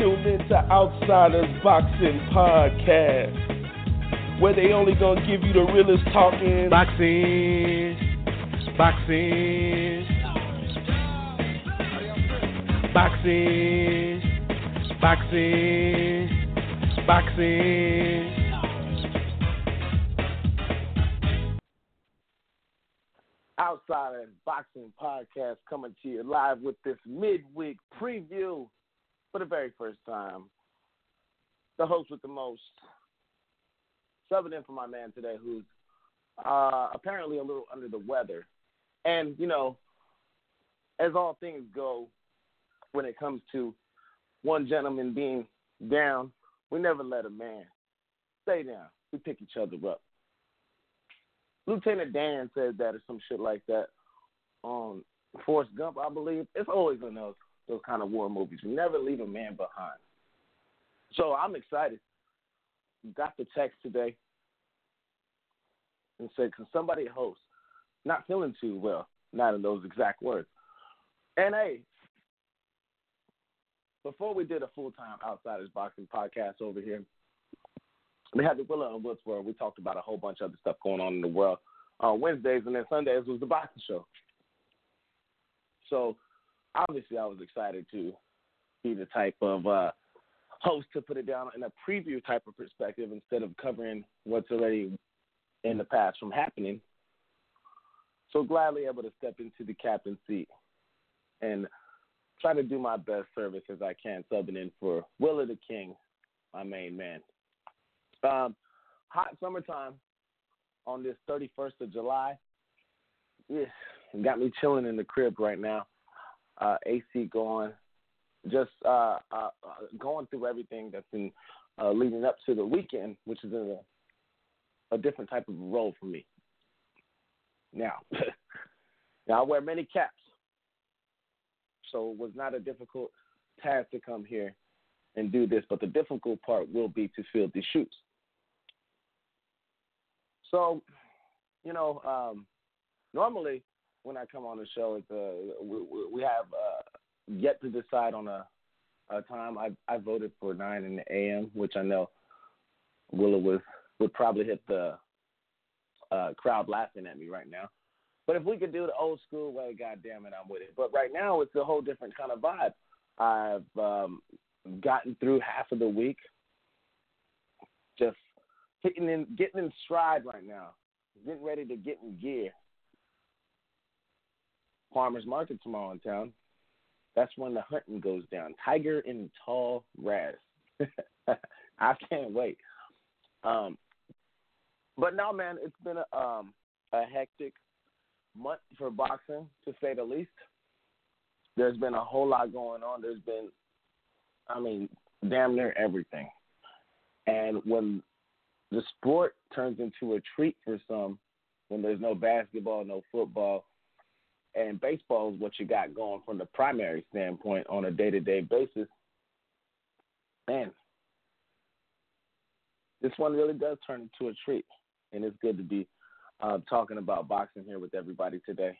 You're tuned into Outsiders Boxing Podcast, where they only gonna give you the realest talking. Boxing, boxing, boxing, boxing, boxing. Outsider Boxing Podcast coming to you live with this midweek preview for the very first time. The host with the most. Subbing in for my man today who's uh, apparently a little under the weather. And, you know, as all things go, when it comes to one gentleman being down, we never let a man stay down. We pick each other up. Lieutenant Dan said that or some shit like that on Forrest Gump, I believe. It's always in those those kind of war movies. You never leave a man behind. So I'm excited. Got the text today and said, "Can somebody host?" Not feeling too well. Not in those exact words. And hey, before we did a full time Outsiders Boxing podcast over here, we had the Willow and Woods where we talked about a whole bunch of other stuff going on in the world. Uh, Wednesdays and then Sundays was the boxing show. So obviously, I was excited to be the type of uh, host to put it down in a preview type of perspective instead of covering what's already in the past from happening. So gladly able to step into the captain seat and try to do my best service as I can, subbing in for Willa the King, my main man. Um, hot summertime on this 31st of July. Yeah, got me chilling in the crib right now. Uh, AC going, just uh, uh, going through everything that's uh, leading up to the weekend, which is a, a different type of role for me. Now, now I wear many caps, so it was not a difficult task to come here and do this, but the difficult part will be to fill these shoes. So, you know, um, normally when I come on the show, it's, uh, we, we have uh, yet to decide on a, a time. I, I voted for 9 in the a.m., which I know Willa would, would probably hit the uh, crowd laughing at me right now. But if we could do the old school way, God damn it, I'm with it. But right now, it's a whole different kind of vibe. I've um, gotten through half of the week, just hitting in, getting in stride right now, getting ready to get in gear. Farmers market tomorrow in town. That's when the hunting goes down. Tiger in tall grass. I can't wait. Um, but no, man, it's been a um, a hectic month for boxing, to say the least. There's been a whole lot going on. There's been, I mean, damn near everything. And when the sport turns into a treat for some, when there's no basketball, no football, and baseball is what you got going from the primary standpoint on a day to day basis, man, this one really does turn into a treat. And it's good to be uh, talking about boxing here with everybody today.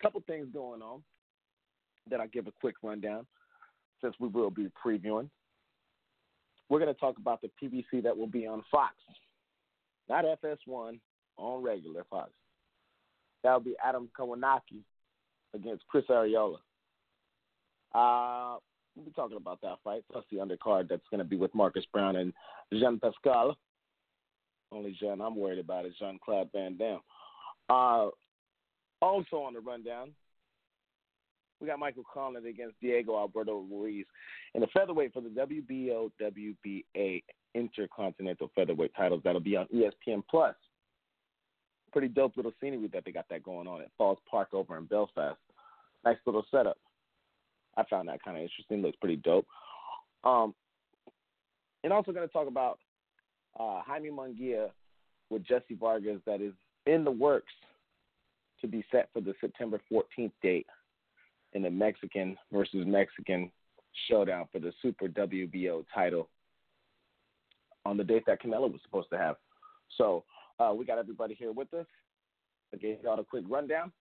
A couple things going on that I'll give a quick rundown since we will be previewing. We're going to talk about the PBC that will be on Fox, not FS1, on regular Fox. That'll be Adam Kownacki against Chris Arreola. Uh, we'll be talking about that fight, plus the undercard that's going to be with Marcus Browne and Jean Pascal. Only Jean I'm worried about is Jean Claude Van Damme. Uh, also on the rundown, we got Michael Conlan against Diego Alberto Ruiz in the featherweight for the WBO WBA Intercontinental Featherweight titles. That'll be on ESPN Plus. Pretty dope little scenery that they got that going on at Falls Park over in Belfast. Nice little setup. I found that kind of interesting. Looks pretty dope. Um, and also going to talk about uh, Jaime Munguia with Jessie Vargas that is in the works to be set for the September 14th date in the Mexican versus Mexican showdown for the Super WBO title on the date that Canelo was supposed to have. So uh, we got everybody here with us. I gave y'all a quick rundown.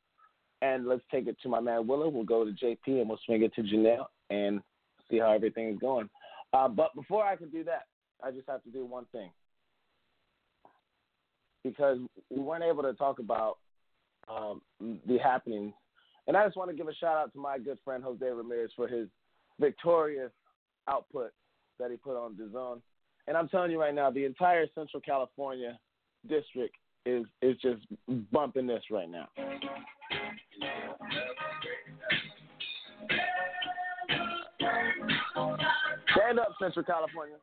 And let's take it to my man Willa. We'll go to JP and we'll swing it to Janelle and see how everything is going. Uh, but before I can do that, I just have to do one thing. Because we weren't able to talk about um, the happenings. And I just want to give a shout out to my good friend Jose Ramirez for his victorious output that he put on the zone. And I'm telling you right now, the entire Central California district is is just bumping this right now. Stand up, Central California.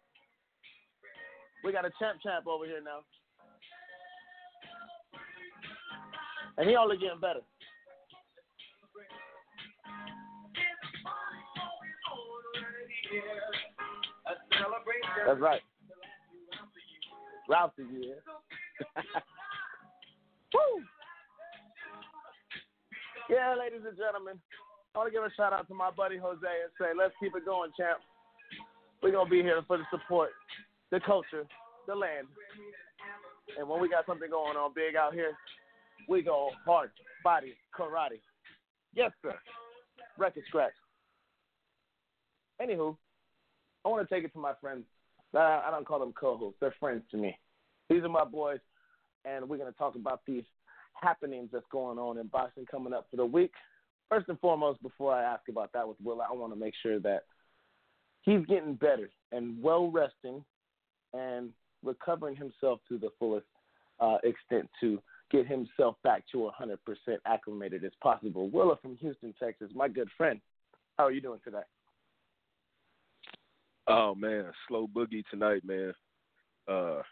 We got a champ champ over here now. And he only getting better. That's right. Ralph the year. Woo! Yeah, ladies and gentlemen, I want to give a shout out to my buddy Jose and say, let's keep it going, champ. We're going to be here for the support, the culture, the land. And when we got something going on big out here, we go hard, body, karate. Yes, sir. Record scratch. Anywho, I want to take it to my friends. I don't call them co-hosts. They're friends to me. These are my boys, and we're going to talk about these happenings that's going on in boxing coming up for the week. First and foremost, before I ask about that with Will, I want to make sure that he's getting better and well resting and recovering himself to the fullest uh, extent to get himself back to 100% acclimated as possible. Willa from Houston, Texas, my good friend. How are you doing today? Oh man, slow boogie tonight, man. Uh,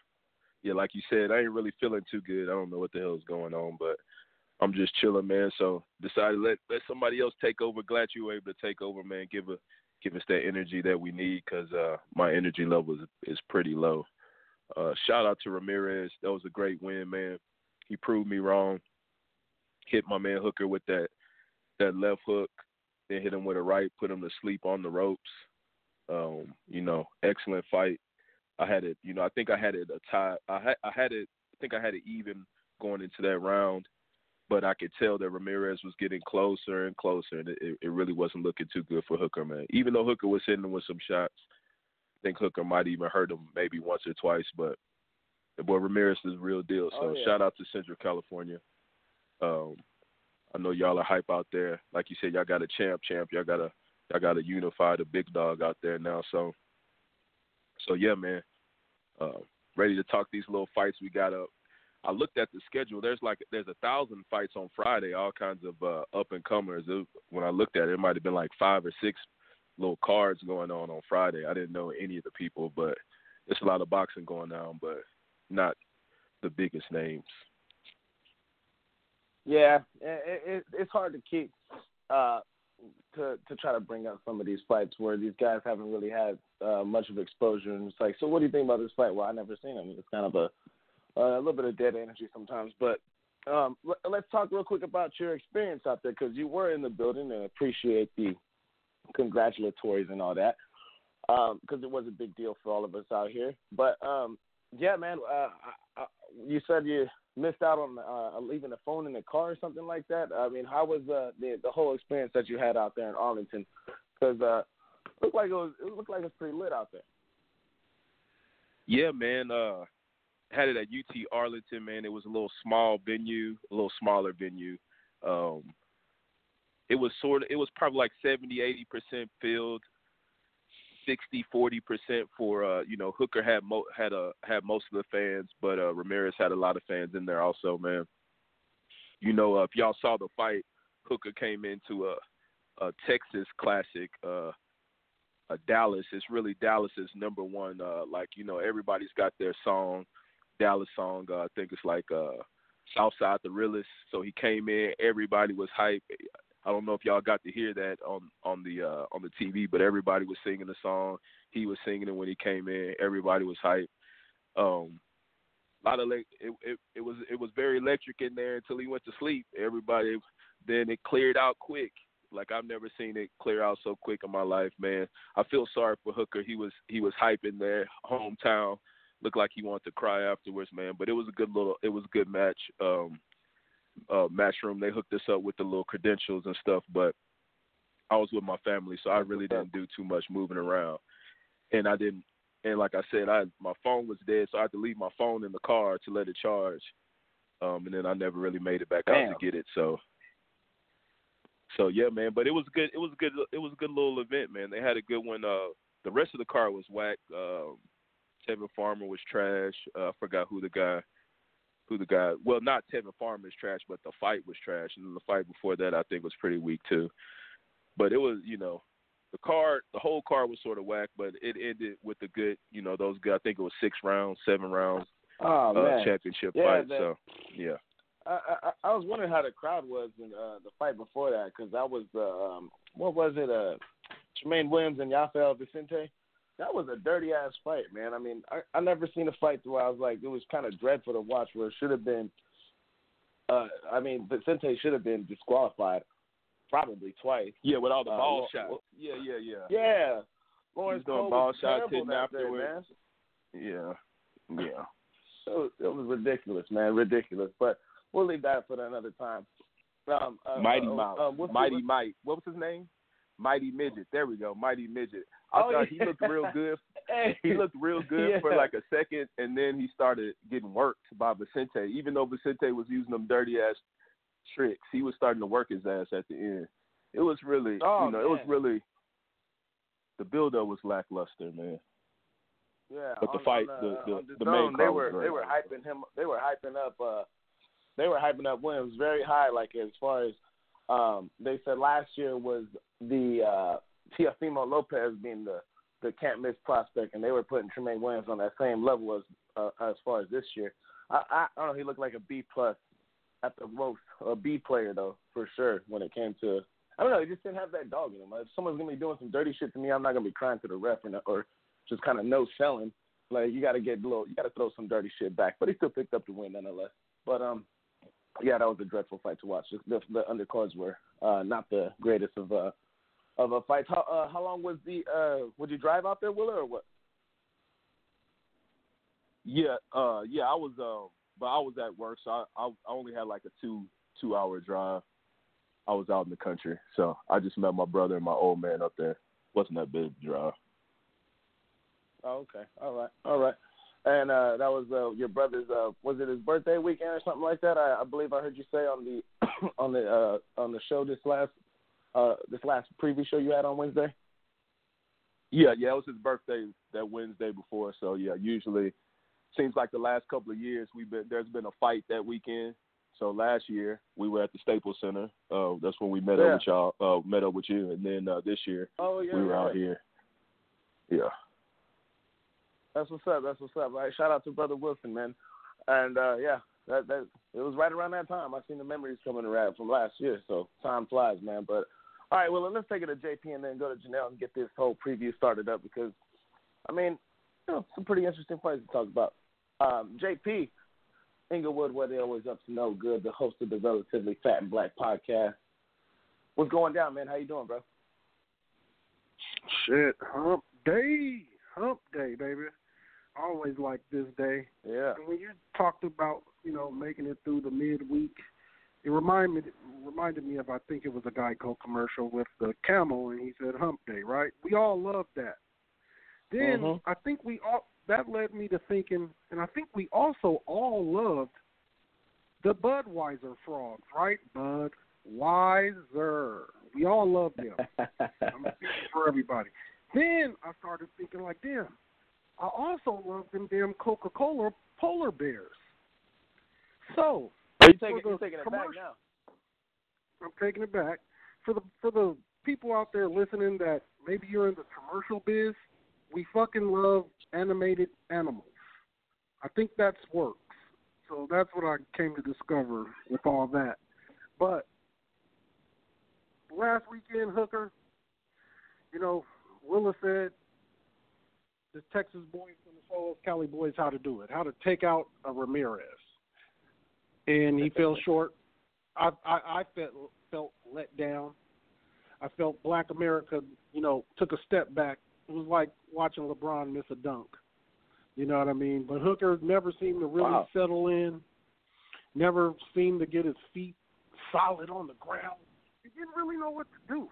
yeah, like you said, I ain't really feeling too good. I don't know what the hell's going on, but I'm just chilling, man. So decided let let somebody else take over. Glad you were able to take over, man. Give a give us that energy that we need because uh, my energy level is, is pretty low. Uh, shout out to Ramirez. That was a great win, man. He proved me wrong. Hit my man Hooker with that that left hook, then hit him with a right, put him to sleep on the ropes. Um, you know, excellent fight. I had it, you know, I think I had it a tie. I had, I had it. I think I had it even going into that round, but I could tell that Ramirez was getting closer and closer, and it, it really wasn't looking too good for Hooker, man. Even though Hooker was hitting him with some shots, I think Hooker might even hurt him maybe once or twice, but the boy Ramirez is a real deal. So oh, yeah. shout out to Central California. Um, I know y'all are hype out there. Like you said, y'all got a champ, champ. Y'all got a I got to unify the big dog out there now. So, so yeah, man, uh, ready to talk these little fights we got up. I looked at the schedule. There's like there's a thousand fights on Friday, all kinds of uh, up and comers. When I looked at it, it might have been like five or six little cards going on on Friday. I didn't know any of the people, but it's a lot of boxing going on, but not the biggest names. Yeah, it, it, it's hard to keep uh, to to try to bring up some of these fights where these guys haven't really had uh, much of exposure, and it's like, so what do you think about this fight? Well, I never seen him. It's kind of a a little bit of dead energy sometimes, but um, let's talk real quick about your experience out there because you were in the building and appreciate the congratulatories and all that because um, it was a big deal for all of us out here. But um, yeah, man, uh, I, I, you said you missed out on uh, leaving the phone in the car or something like that? I mean, how was uh, the the whole experience that you had out there in Arlington? Because uh, looked like it was it looked like it was pretty lit out there. Yeah, man. Uh, had it at UT Arlington, man. It was a little small venue, a little smaller venue. Um, it was sort of it was probably like 70, 80 percent filled. 60 40 percent for uh you know Hooker had mo- had a had most of the fans but uh Ramirez had a lot of fans in there also man. You know uh, if y'all saw the fight Hooker came into a a Texas classic uh a Dallas it's really Dallas's number one uh like you know everybody's got their song Dallas song uh, I think it's like uh Southside the realest. So he came in everybody was hype I don't know if y'all got to hear that on on the uh, on the TV, but everybody was singing the song. He was singing it when he came in. Everybody was hyped. Um, a lot of it, it it was it was very electric in there until he went to sleep. Everybody then it cleared out quick. Like I've never seen it clear out so quick in my life, man. I feel sorry for Hooker. He was he was hyping there, hometown. Looked like he wanted to cry afterwards, man. But it was a good little it was a good match. Um uh matchroom, they hooked us up with the little credentials and stuff, but I was with my family, so I really didn't do too much moving around. And I didn't and like I said, I my phone was dead, so I had to leave my phone in the car to let it charge. Um, and then I never really made it back Damn. out to get it. So, so yeah, man. But it was good. It was good. It was a good little event, man. They had a good one. Uh, the rest of the car was whack. Um, Tevin Farmer was trash. Uh, I forgot who the guy, who the guy. Well, not Tevin Farmer is trash, but the fight was trash, and then the fight before that I think was pretty weak too. But it was, you know, the card, the whole card was sort of whack, but it ended with a good, you know, those good. I think it was six rounds, seven rounds, Oh uh, championship Yeah, fight. that- So, yeah. I, I I was wondering how the crowd was in uh, the fight before that because that was uh, um what was it uh Tremaine Williams and Rafael Vicente. That was a dirty ass fight, man. I mean, I I never seen a fight where I was like it was kind of dreadful to watch. Where it should have been, uh, I mean, Vicente should have been disqualified, probably twice. Yeah, with all the Uh, ball shots. well- yeah, yeah, yeah. Yeah, Lawrence doing Cole ball shots hitting that day, man. Yeah, yeah. It was, it was ridiculous, man, ridiculous. But we'll leave that for another time. Um, uh, Mighty uh, Mouse, uh, Mighty Mike. What was his name? Mighty Midget. There we go, Mighty Midget. I Oh, thought he looked real good. Hey. He looked real good for like a second, and then he started getting worked by Vicente. Even though Vicente was using them dirty ass tricks, he was starting to work his ass at the end. It was really, Oh, you know, it was really. The build up was lackluster, man. Yeah, But the on- fight, on, the- uh, the- on the Zone, main they were they were hyping him. They were hyping up. uh They were hyping up Williams very high. Like as far as um they said last year was the uh Teofimo Lopez being the the can't miss prospect, and they were putting Tremaine Williams on that same level as uh, as far as this year. I, I, I don't know. He looked like a B plus at the most, a B player though for sure when it came to. I don't know. He just didn't have that dog in him. If someone's gonna be doing some dirty shit to me, I'm not gonna be crying to the ref or, or just kind of no selling. Like you got to get little, you got to throw some dirty shit back. But he still picked up the win nonetheless. But um, yeah, that was a dreadful fight to watch. The, the, the undercards were uh, not the greatest of uh of a fight. How uh, how long was the uh? Would you drive out there, Willa, or what? Yeah, uh, yeah, I was, um, but I was at work, so I, I, I only had like a two two hour drive. I was out in the country, so I just met my brother and my old man up there. wasn't that big drive. Oh, okay. All right. All right. And uh, that was uh, your brother's. Uh, was it his birthday weekend or something like that? I, I believe I heard you say on the on the uh, on the show this last uh, this last preview show you had on Wednesday. Yeah, yeah, it was his birthday that Wednesday before, so yeah, usually seems like the last couple of years we've been there's been a fight that weekend. So last year we were at the Staples Center. Uh, that's when we met Yeah. up with y'all, uh, met up with you, and then uh, this year Oh yeah. we were out here. Yeah. That's what's up. That's what's up. All right, shout out to brother Wilson, man. And uh, yeah, that that it was right around that time. I seen the memories coming around from last year. So time flies, man. But all right, well let's take it to JP and then go to Janelle and get this whole preview started up because I mean, you know, some pretty interesting fights to talk about. Um, JP Inglewood, where they always up to no good, the host of the Relatively Fat and Black podcast. What's going down, man? How you doing, bro? Shit, hump day, hump day, baby. Always like this day. Yeah. And when you talked about, you know, making it through the midweek, it reminded reminded me of I think it was a Geico commercial with the camel, and he said hump day, right? We all love that. Then Mhm. I think we all that led me to thinking, and I think we also all loved the Budweiser frogs, right? Budweiser. We all love them. I'm speaking for everybody. Then I started thinking like, damn, I also love them damn Coca Cola polar bears. So Are you taking, For the you taking it back now? I'm taking it back. For the for the people out there listening that maybe you're in the commercial biz, we fucking love animated animals. I think that's works. So that's what I came to discover with all that. But last weekend, Hooker, you know, Willa said the Texas boys from the Solos Cali boys how to do it, how to take out a Ramirez, and he fell short. I I, I felt felt let down. I felt Black America, you know, took a step back. It was like watching LeBron miss a dunk. You know what I mean? But Hooker never seemed to really Wow. settle in. Never seemed to get his feet solid on the ground. He didn't really know what to do.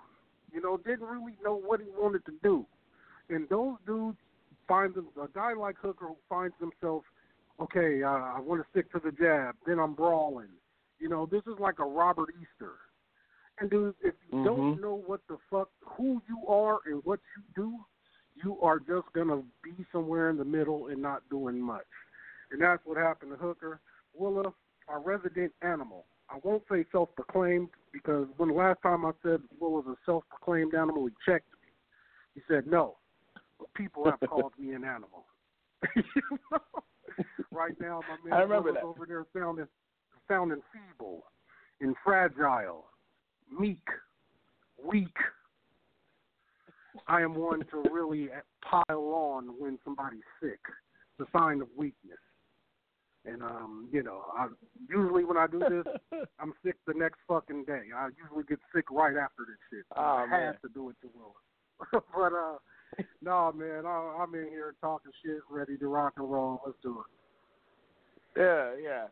You know, didn't really know what he wanted to do. And those dudes find them, a guy like Hooker finds himself, okay, uh, I want to stick to the jab, then I'm brawling. You know, this is like a Robert Easter. And dude, if you don't Mhm. know what the fuck, who you are and what you do, you are just gonna be somewhere in the middle and not doing much. And that's what happened to Hooker. Willa, our resident animal. I won't say self-proclaimed because when the last time I said Willa's a self-proclaimed animal, he checked me. He said no. But people have called me an animal. You know? Right now, my man I remember that. over there sounding sounding feeble and fragile, meek, weak. I am one to really pile on when somebody's sick. It's a sign of weakness. And um, you know, I usually when I do this, I'm sick the next fucking day. I usually get sick right after this shit. Oh, I man. had to do it to Will. but uh, no, man, I, I'm in here talking shit, ready to rock and roll. Let's do it. Yeah, yeah.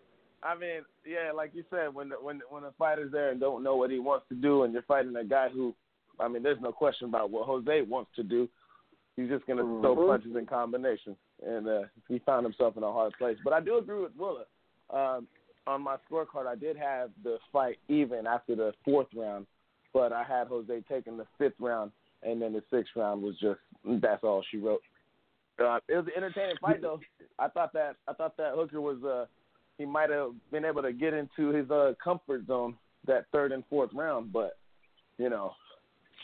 I mean, yeah, like you said, when the, when when a fighter's there and don't know what he wants to do, and you're fighting a guy who, I mean, there's no question about what Jose wants to do. He's just gonna throw Mhm. punches in combination, and uh, he found himself in a hard place. But I do agree with Willa. Um, on my scorecard, I did have the fight even after the fourth round, but I had Jose taking the fifth round, and then the sixth round was just that's all she wrote. Uh, it was an entertaining fight though. I thought that I thought that Hooker was uh he might have been able to get into his uh comfort zone that third and fourth round, but you know,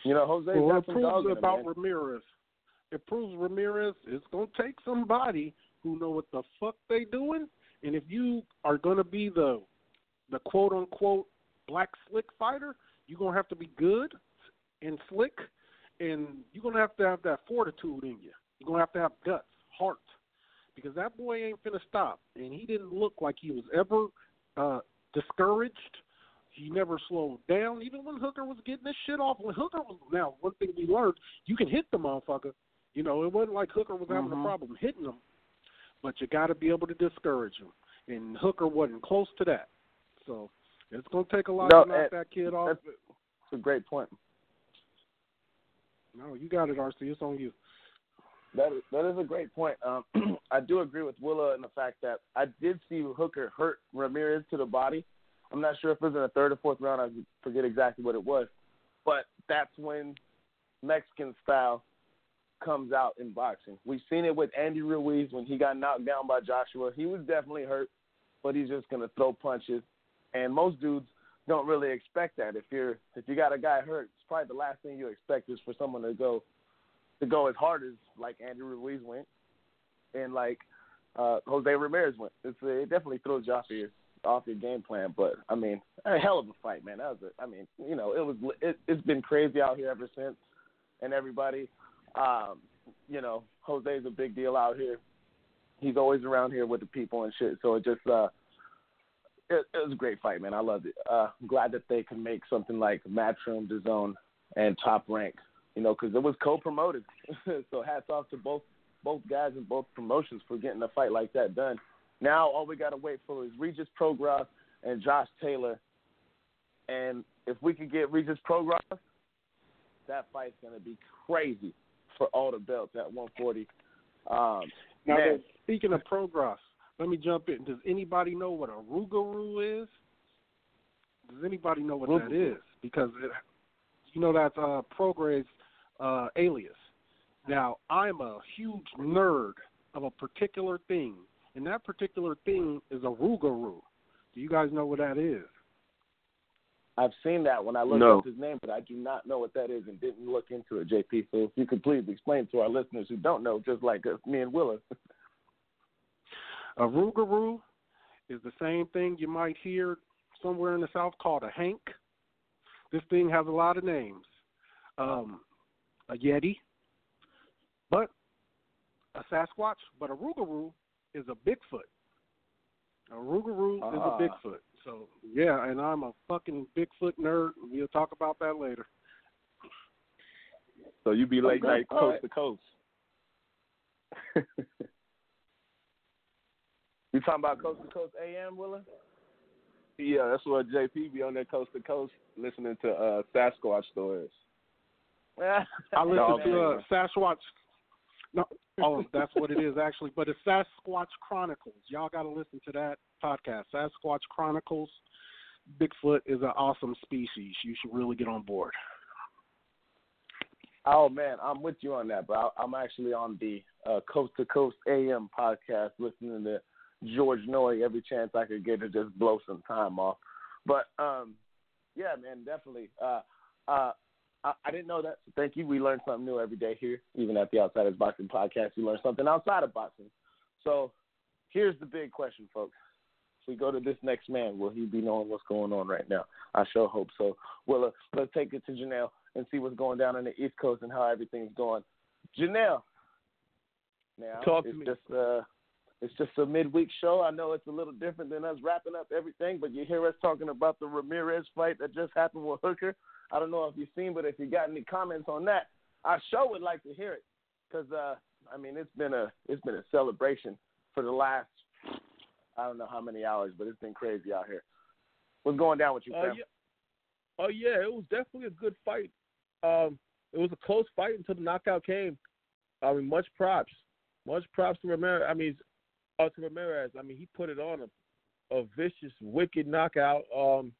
you know Jose well, it proves him, about man. Ramirez. It proves Ramirez is gonna take somebody who know what the fuck they doing, and if you are gonna be the the quote unquote black slick fighter, you're gonna have to be good and slick, and you're gonna have to have that fortitude in you. You're gonna have to have guts, heart, because that boy ain't finna stop, and he didn't look like he was ever uh discouraged. He never slowed down, even when Hooker was getting this shit off. When Hooker was now, one thing we learned, you can hit the motherfucker. You know, it wasn't like Hooker was having Mhm. a problem hitting him, but you got to be able to discourage him. And Hooker wasn't close to that. So it's going to take a lot No, to knock that kid off. that's- It's a great point. No, you got it, RC. It's on you. That is, that is a great point. Um, I do agree with Willa in the fact that I did see Hooker hurt Ramirez to the body. I'm not sure if it was in the third or fourth round. I forget exactly what it was, but that's when Mexican style comes out in boxing. We've seen it with Andy Ruiz when he got knocked down by Joshua. He was definitely hurt, but he's just gonna throw punches. And most dudes don't really expect that. If you're if you got a guy hurt, it's probably the last thing you expect is for someone to go to go as hard as like Andy Ruiz went, and like uh, Jose Ramirez went. It's, it definitely throws you off your off your game plan. But I mean, a hell of a fight, man. That was a, I mean, you know, it was it, it's been crazy out here ever since, and everybody, um, you know, Jose's a big deal out here. He's always around here with the people and shit. So it just uh, it, it was a great fight, man. I loved it. Uh, I'm glad that they can make something like Matchroom, DAZN, and Top Rank you know, because it was co-promoted. so hats off to both both guys and both promotions for getting a fight like that done. Now all we got to wait for is Regis Prograis and Josh Taylor. And if we could get Regis Prograis, that fight's going to be crazy for all the belts at 140. Um, Now, man, speaking of Prograis, let me jump in. Does anybody know what a Rougarou is? Does anybody know what that Rougarou. is? Because it, you know that's uh, Prograis uh, alias. Now, I'm a huge nerd of a particular thing, and that particular thing is a Rougarou. Do you guys know what that is? I've seen that when I looked No. up his name, but I do not know what that is and didn't look into it, JP. So if you could please explain to our listeners who don't know, just like us, me and Willa. A Rougarou is the same thing you might hear somewhere in the South called a Hank. This thing has a lot of names. Um, a Yeti, but a Sasquatch, but a Rougarou is a Bigfoot. A Rougarou is Ah. a Bigfoot. So yeah, and I'm a fucking Bigfoot nerd. We'll talk about that later. So you be late Okay, night coast right. to coast. You talking about Coast to Coast AM, Willa? Yeah, that's what JP be on that coast to coast listening to uh Sasquatch stories. I listen to uh. Sasquatch. No, oh, that's what it is actually. But it's Sasquatch Chronicles. Y'all got to listen to that podcast. Sasquatch Chronicles. Bigfoot is an awesome species. You should really get on board. Oh man, I'm with you on that, but I'm actually on the uh, Coast to Coast AM podcast, listening to George Noory every chance I could get to just blow some time off. But um, yeah, man, definitely. Uh, uh, I, I didn't know that. So thank you. We learn something new every day here, even at the Outsiders Boxing Podcast. You learn something outside of boxing. So here's the big question, folks. If we go to this next man, will he be knowing what's going on right now? I sure hope so. Well, uh, let's take it to Janelle and see what's going down on the East Coast and how everything's going. Janelle, now Talk to it's me. just uh, it's just a midweek show. I know it's a little different than us wrapping up everything, but you hear us talking about the Ramirez fight that just happened with Hooker. I don't know if you've seen, but if you got any comments on that, I sure would like to hear it because uh, I mean it's been a it's been a celebration for the last I don't know how many hours, but it's been crazy out here. What's going down with you, Uh, yeah. Oh yeah, it was definitely a good fight. Um, it was a close fight until the knockout came. I mean, much props, much props to Ramirez. I mean, to Ramirez. I mean, he put it on a, a vicious, wicked knockout. Um,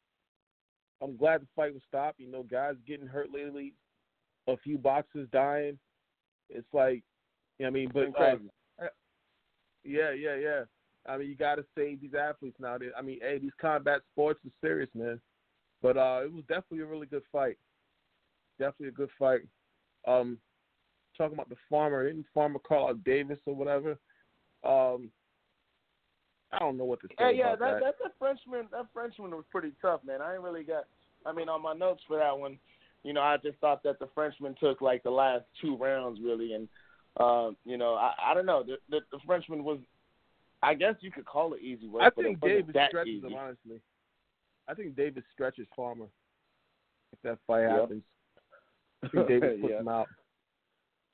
I'm glad the fight was stopped. You know, guys getting hurt lately, a few boxers dying. It's like, you know I mean, but uh, yeah, yeah, yeah. I mean, you got to save these athletes now. I mean, hey, these combat sports are serious, man. But uh, it was definitely a really good fight. Definitely a good fight. Um, talking about the farmer, didn't farmer call out Davis or whatever? Um, I don't know what to say Yeah, yeah, about that, that. that that Frenchman that Frenchman was pretty tough, man. I ain't really got. I mean, on my notes for that one, you know, I just thought that the Frenchman took like the last two rounds really, and um, you know, I I don't know. The, the the Frenchman was, I guess you could call it easy work. I think it wasn't Davis stretches easy. him honestly. I think Davis stretches Farmer if that fight Yep. happens. I think Davis puts Yeah. him out.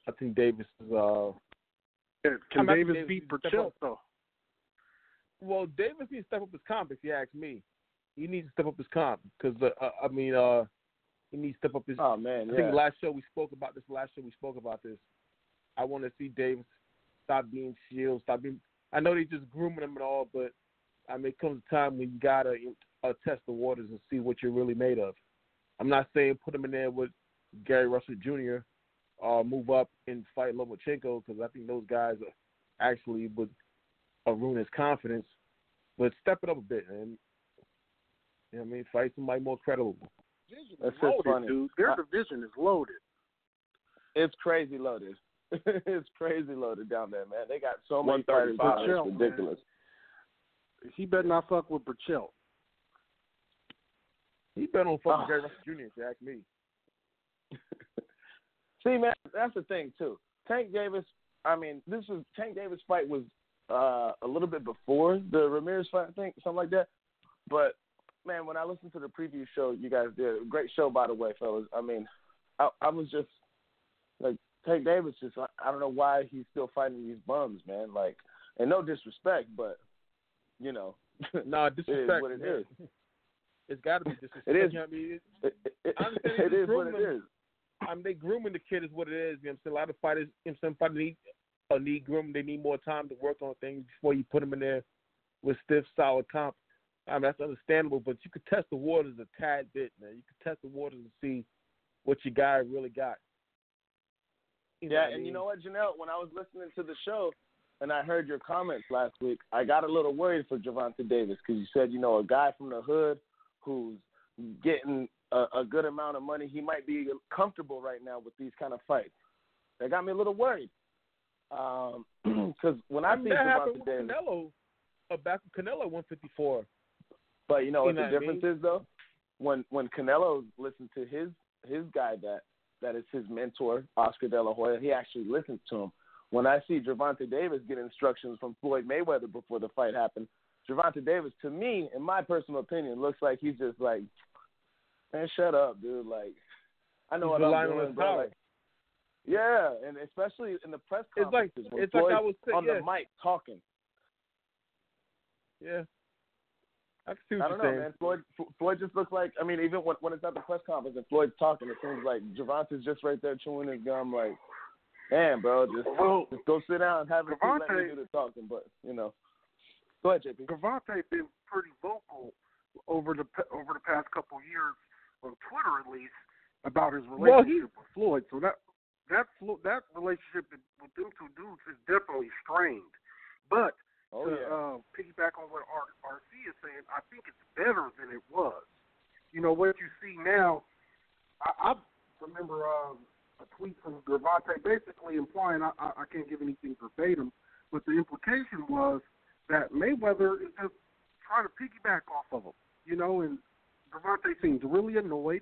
I think Davis is uh Can I'm Davis Davis, beat he's Burchell though? Well Davis needs to step up his comp if you ask me. He needs to step up his comp because uh, uh, I mean uh he needs to step up his Oh man, I yeah. think last show we spoke about this. Last show we spoke about this. I want to see Davis stop being shield, stop being. I know they just grooming him and all, but I mean, it comes a time when you gotta uh, test the waters and see what you're really made of. I'm not saying put him in there with Gary Russell Jr. or move up and fight Lomachenko because I think those guys are actually would ruin his confidence. But step it up a bit, man. You know what I mean? Fight somebody more credible. Division That's is just loaded, funny. dude. Their I- division is loaded. It's crazy loaded. it's crazy loaded down there, man. They got so many fighters. 135. now, It's Burchell, man. ridiculous. He better not fuck with Burchell. He better on fucking Oh. Ah. Gary Russell Jr. If you ask me. See, man, that's the thing too. Tank Davis. I mean, this is Tank Davis fight was uh, a little bit before the Ramirez fight, I think, something like that. But man, when I listened to the preview show you guys did, a great show by the way, fellas. I mean, I, I was just like Tank Davis. Just I, I don't know why he's still fighting these bums, man. Like, and no disrespect, but you know, No, disrespect. it is what it is. It's got to be disrespect. It is. You know what I mean, it, it, it, I'm saying is what it is. I mean, they grooming the kid is what it is. You know what I'm saying? A lot of fighters, you know, some fighters need uh, need grooming. They need more time to work on things before you put them in there with stiff, solid comp. I mean, that's understandable, but you could test the waters a tad bit, man. You could test the waters and see what your guy really got. You Yeah, what I and you know what, Janelle? When I was listening to the show and I heard your comments last week, I got a little worried for Gervonta Davis because you said, you know, a guy from the hood who's getting a, a good amount of money, he might be comfortable right now with these kind of fights. That got me a little worried. Because when I, I mean, see that happened Gervonta with Canelo. Uh, back Canelo 154. but you know You what know the what I difference mean? is though? when when Canelo listened to his his guy that that is his mentor, Oscar De La Hoya, he actually listens to him. When I see Gervonta Davis get instructions from Floyd Mayweather before the fight happened, Gervonta Davis, to me, in my personal opinion, looks like he's just like, man, shut up, dude. Like, I know He's what I'm doing, his bro. power. Like, yeah, and especially in the press It's like conferences when it's like I was saying. on Yeah, the mic talking. yeah. I can see what I don't you're know, saying. man. Floyd Floyd just looks like I mean, even when when it's at the press conference and Floyd's talking, it seems like Gervonta's just right there chewing his gum, like, damn, bro, just Well, just go sit down and have a seat, let me do the talking. But you know, go ahead, JP. Gervonta been pretty vocal over the over the past couple of years on Twitter, at least, about his Well, he- relationship with Floyd. So that that Flo- that relationship with them two dudes is definitely strained. But Oh to yeah, uh, piggyback on what R- RC is saying, I think it's better than it was. You know what you see now. I, I remember um, a tweet from Gervonta basically implying I, I, I can't give anything verbatim, but the implication was that Mayweather is just trying to piggyback off of him. You know, and Gervonta seemed really annoyed,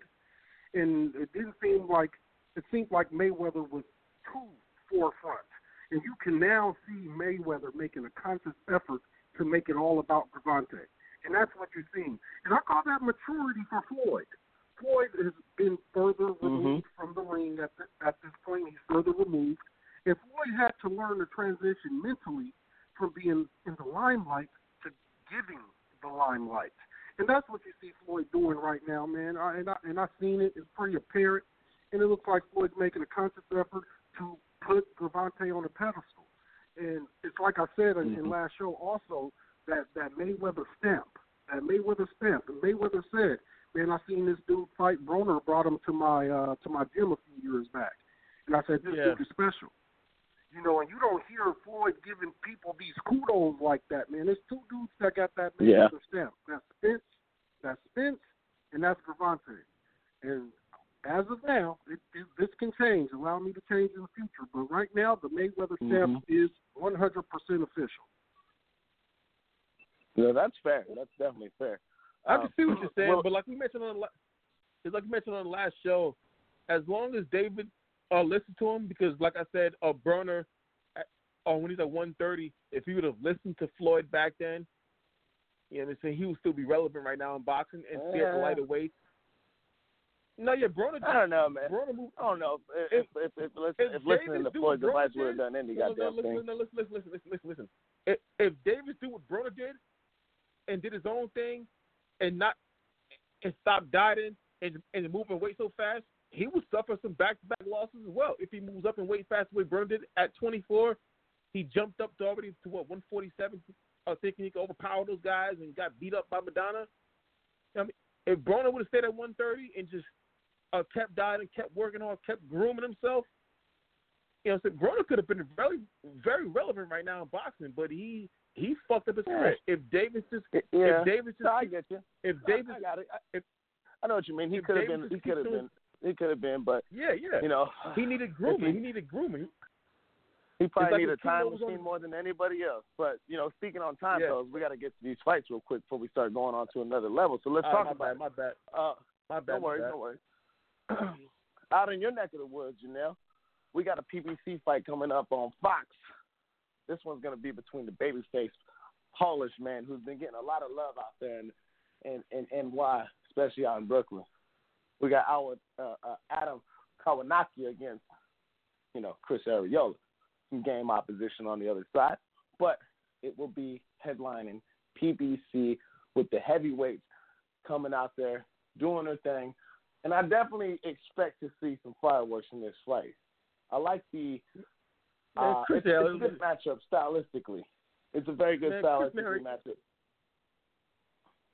and it didn't seem like it seemed like Mayweather was too forefront. And you can now see Mayweather making a conscious effort to make it all about Gervonta. And that's what you're seeing. And I call that maturity for Floyd. Floyd has been further removed mm-hmm. from the ring at, the, at this point. He's further removed. And Floyd had to learn to transition mentally from being in the limelight to giving the limelight. And that's what you see Floyd doing right now, man. I, and I and I've seen it. It's pretty apparent, and it looks like Floyd's making a conscious effort to put Gervonta on a pedestal. And it's like I said in, in last show also that that Mayweather stamp, that Mayweather stamp. And Mayweather said, "Man, I seen this dude fight Broner. Brought him to my uh, to my gym a few years back, and I said this Yeah. dude is special." You know, and you don't hear Floyd giving people these kudos like that, man. There's two dudes that got that Yeah. Mayweather stamp. That's Spence, that's Spence, and that's Gervonta. And as of now, it, it, this can change. Allow me to change in the future. But right now, the Mayweather stamp is 100% official. yeah, that's fair. That's definitely fair. I Um, can see what you're saying, well- but like we mentioned on the la- like we mentioned on the last show, as long as David uh listened to him, because like I said, uh Broner, at, uh, when he's at 130, if he would have listened to Floyd back then, you know, what I'm saying he would still be relevant right now in boxing and still at the Yeah. lighter weights. No, yeah, Broner. I don't know, man. Broner moved. I don't know if if if, if, if, if if listening Davis to what advice would have did- done any goddamn listen, thing. No, listen, listen, listen, listen, listen, listen. If, if Davis do what Broner did and did his own thing and not and stop dieting and and moving weight so fast, he would suffer some back to back losses as well. If he moves up in weight fast the way Broner did at 24, he jumped up to already to what 147, uh, thinking he could overpower those guys and got beat up by Maidana. I mean, if Broner would have stayed at 130 and just uh, kept dieting, kept working hard, kept grooming himself, you know, so Broner could have been very, very relevant right now in boxing, but he he fucked up his Yeah. career. If Davis just, Yeah, if Davis just, no, I get you. if Davis, I got it. I, if- I know what you mean. He could have been. He could have been. He could have been, but yeah, yeah, you know, he needed grooming. he- He needed grooming. he probably like need a time on- machine more than anybody else. But you know, speaking on time Yeah. we got to get to these fights real quick before we start going on to another level. So let's All talk right, my about bad, it. my bad, Uh, my bad. don't worry, bad. don't worry. Out in your neck of the woods, Janelle, we got a PBC fight coming up on Fox. This one's going to be between the babyface Polish man who's been getting a lot of love out there in in, in NY, especially out in Brooklyn. We got our uh, uh, Adam Kownacki against, you know, Chris Arreola. Some game opposition on the other side, but it will be headlining PBC with the heavyweights coming out there doing their thing, and I definitely expect to see some fireworks in this fight. I like the uh, it's, it's a good matchup stylistically. It's a very good Man, Mary- matchup.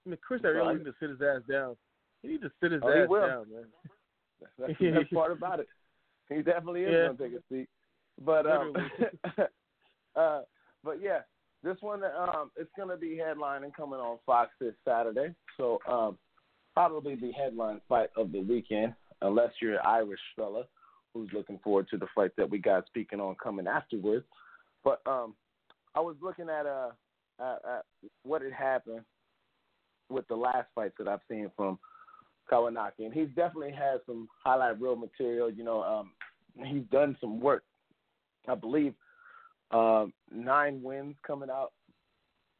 I mean, Chris. Arreola needs to sit his ass down. He needs to sit his Oh, ass down, man. That's the best part about it. He definitely is Yeah. gonna take a seat. But um, uh, but yeah, this one um, it's gonna be headlining coming on Fox this Saturday. So um, probably the headline fight of the weekend, unless you're an Irish fella who's looking forward to the fight that we got speaking on coming afterwards. But um, I was looking at uh at, at what had happened with the last fights that I've seen from Kownacki, and he's definitely had some highlight reel material. You know, um, he's done some work. I believe uh, nine wins coming out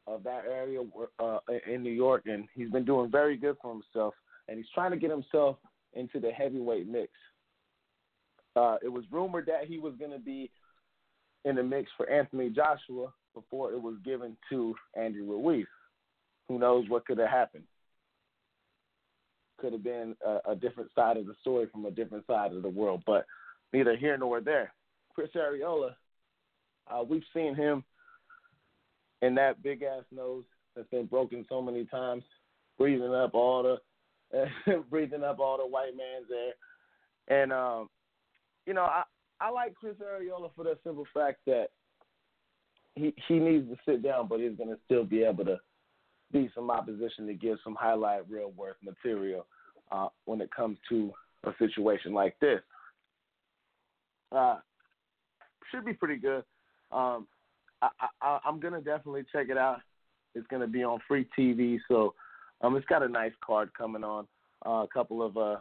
of that area uh, in New York, and he's been doing very good for himself. And he's trying to get himself into the heavyweight mix. Uh, it was rumored that he was going to be in the mix for Anthony Joshua before it was given to Andy Ruiz. Who knows what could have happened? Could have been a, a different side of the story from a different side of the world, but neither here nor there. Chris Arreola, uh, we've seen him in that big ass nose that's been broken so many times, breathing up all the breathing up all the white man's air. And um, you know, I I like Chris Arreola for the simple fact that he he needs to sit down, but he's gonna still be able to be some opposition to give some highlight real worth material uh, when it comes to a situation like this. Uh, should be pretty good. Um, I, I, I'm gonna definitely check it out. It's gonna be on free TV, so um, it's got a nice card coming on. Uh, a couple of uh,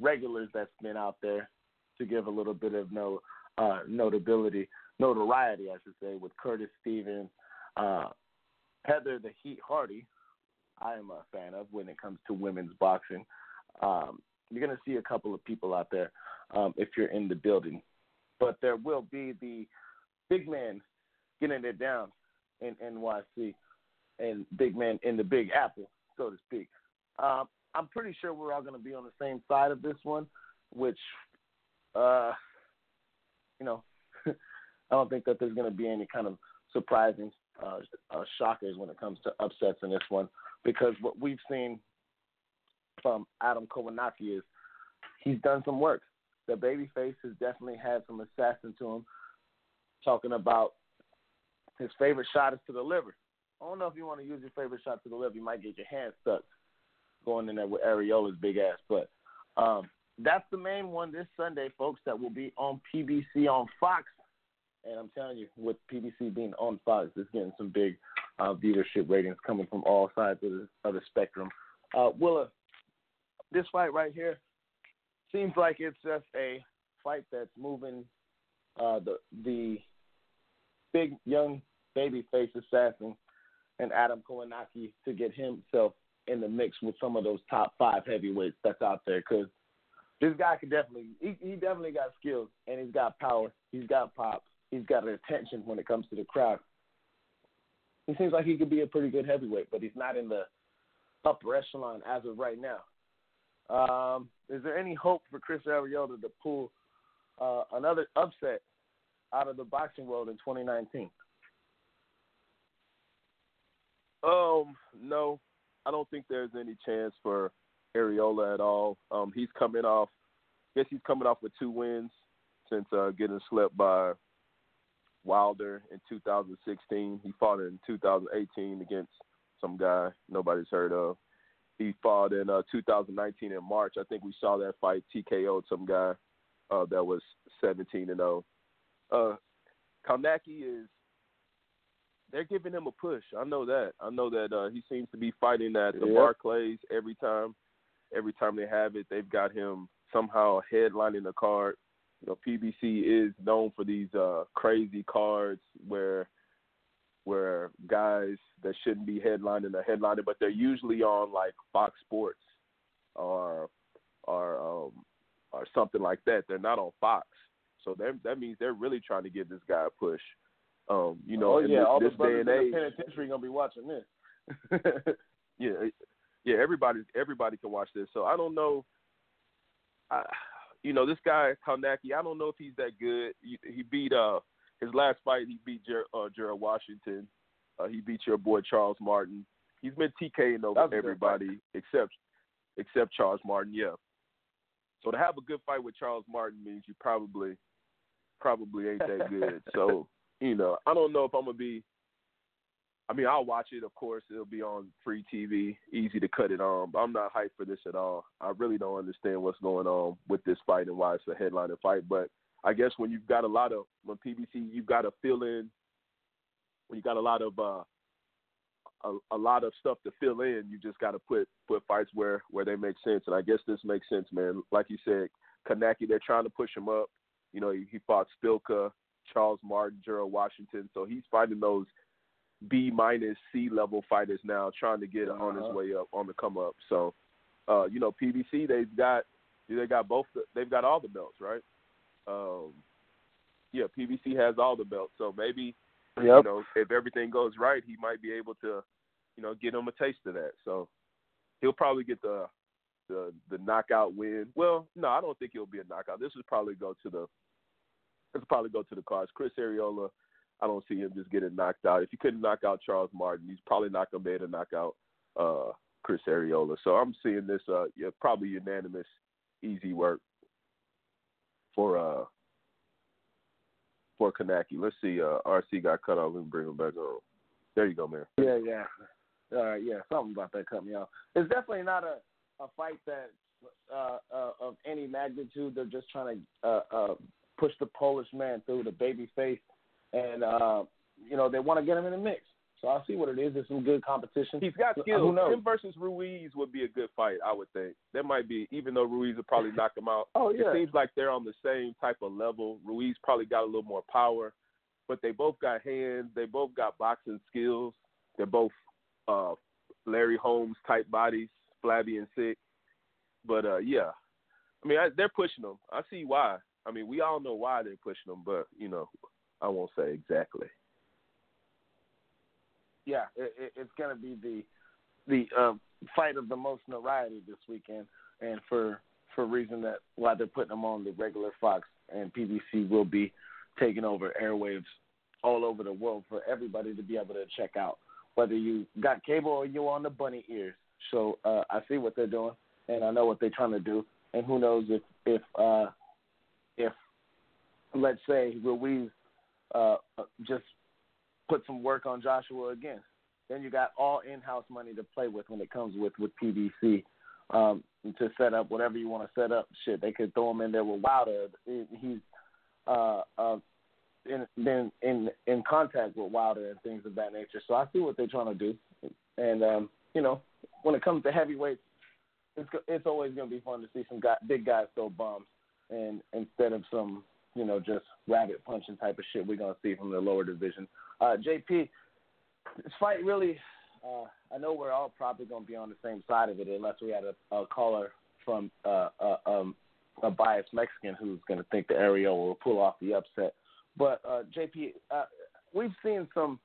regulars that's been out there to give a little bit of no uh, notability, notoriety, I should say, with Curtis Stevens, uh, Heather the Heat Hardy. I am a fan of when it comes to women's boxing. Um, you're to see a couple of people out there um, if you're in the building, but there will be the big man getting it down in NYC and big man in the Big Apple, so to speak. Um, I'm pretty sure we're all going to be on the same side of this one, which, uh, you know, I don't think that there's going to be any kind of surprising uh, uh, shockers when it comes to upsets in this one, because what we've seen from Adam Kownacki is he's done some work. The babyface has definitely had some assassin to him, talking about his favorite shot is to the liver. I don't know if you want to use your favorite shot to the liver. You might get your hand stuck going in there with Arreola's big ass. But um, that's the main one this Sunday, folks, that will be on PBC on Fox. And I'm telling you, with PBC being on Fox, it's getting some big uh, viewership ratings coming from all sides of the, of the spectrum. Uh, Willa, this fight right here seems like it's just a fight that's moving uh, the the big young baby face assassin and Adam Kownacki to get himself in the mix with some of those top five heavyweights that's out there because this guy could definitely he, he definitely got skills and he's got power, he's got pop, he's got attention when it comes to the crowd. He seems like he could be a pretty good heavyweight, but he's not in the upper echelon as of right now. Um, is there any hope for Chris Arreola to pull uh, another upset out of the boxing world in 2019? Um, no, I don't think there's any chance for Arreola at all. Um, he's coming off, I guess he's coming off with two wins since uh, getting swept by Wilder in 2016. He fought in 2018 against some guy nobody's heard of. He fought in uh, 2019 in March. I think we saw that fight TKO'd some guy uh, that was 17 and 0. Uh, is they're giving him a push. I know that. I know that uh, he seems to be fighting at the. Barclays every time. Every time they have it, they've got him somehow headlining the card. You know, PBC is known for these uh, crazy cards where where guys that shouldn't be headlining are headlining, but they're usually on like Fox Sports or or um, or something like that. They're not on Fox, so that that means they're really trying to give this guy a push. Um, you know, oh yeah, this, all this the day and age, in the penitentiary gonna be watching this. yeah, yeah, everybody everybody can watch this. So I don't know. I, you know, this guy Kownacki, I don't know if he's that good. He, he beat uh his last fight. He beat Jer- uh, Gerald Washington. Uh, he beat your boy Charles Martin. He's been TKing over everybody except except Charles Martin. Yeah. So to have a good fight with Charles Martin means you probably probably ain't that good. so you know, I don't know if I'm gonna be. I mean, I'll watch it. Of course, it'll be on free TV, easy to cut it on. But I'm not hyped for this at all. I really don't understand what's going on with this fight and why it's a headliner fight. But I guess when you've got a lot of when PBC, you've got to fill in. When you got a lot of uh, a, a lot of stuff to fill in. You just got to put put fights where where they make sense, and I guess this makes sense, man. Like you said, Kownacki, they're trying to push him up. You know, he, he fought Szpilka, Charles Martin, Gerald Washington, so he's fighting those B minus C level fighters now, trying to get uh-huh. on his uh-huh. way up, on the come up. So, uh, you know, PBC they've got they got both the, they've got all the belts, right? Um, yeah, PBC has all the belts, so maybe yep. you know if everything goes right, he might be able to, you know, get him a taste of that. So he'll probably get the the the knockout win. Well, no, I don't think it'll be a knockout. This would probably go to the will probably go to the cards. Chris Arreola, I don't see him just getting knocked out. If he couldn't knock out Charles Martin, he's probably not gonna be able to knock out uh, Chris Arreola. So I'm seeing this uh yeah, probably unanimous, easy work for uh for Kownacki. Let's see, uh RC got cut off. Let me bring him back on. There you go, man. Yeah, yeah. Uh, yeah, something about that cut me off. It's definitely not a, a fight that uh, uh, of any magnitude. They're just trying to uh, uh, push the Polish man through the baby face, and uh, you know they want to get him in the mix. So I'll see what it is. It's some good competition. He's got skills. Him versus Ruiz would be a good fight, I would think. That might be, even though Ruiz would probably knock him out. Oh yeah. It seems like they're on the same type of level. Ruiz probably got a little more power, but they both got hands. They both got boxing skills. They're both uh, Larry Holmes type bodies, flabby and sick. But uh, yeah, I mean I, they're pushing them. I see why. I mean we all know why they're pushing them, but you know I won't say exactly yeah, it, it's going to be the the uh, fight of the most notoriety this weekend, and for for reason that why they're putting them on the regular Fox and PBC will be taking over airwaves all over the world for everybody to be able to check out, whether you got cable or you're on the bunny ears. So uh, I see what they're doing, and I know what they're trying to do, and who knows if if uh, let's say Ruiz uh, just put some work on Joshua again. Then you got all in-house money to play with when it comes with with PBC um, to set up whatever you want to set up. Shit, they could throw him in there with Wilder. He's uh, uh, in, been in in contact with Wilder and things of that nature. So I see what they're trying to do, and um, you know, when it comes to heavyweights, it's it's always going to be fun to see some guy, big guys throw bombs, and instead of some you know just rabbit punching type of shit we're to see from the lower division. Uh, JP, this fight really, uh, I know we're all probably to be on the same side of it unless we had a, a caller from uh, uh, um, a biased Mexican who's to think the Ariel will pull off the upset. But uh, JP, uh, we've seen some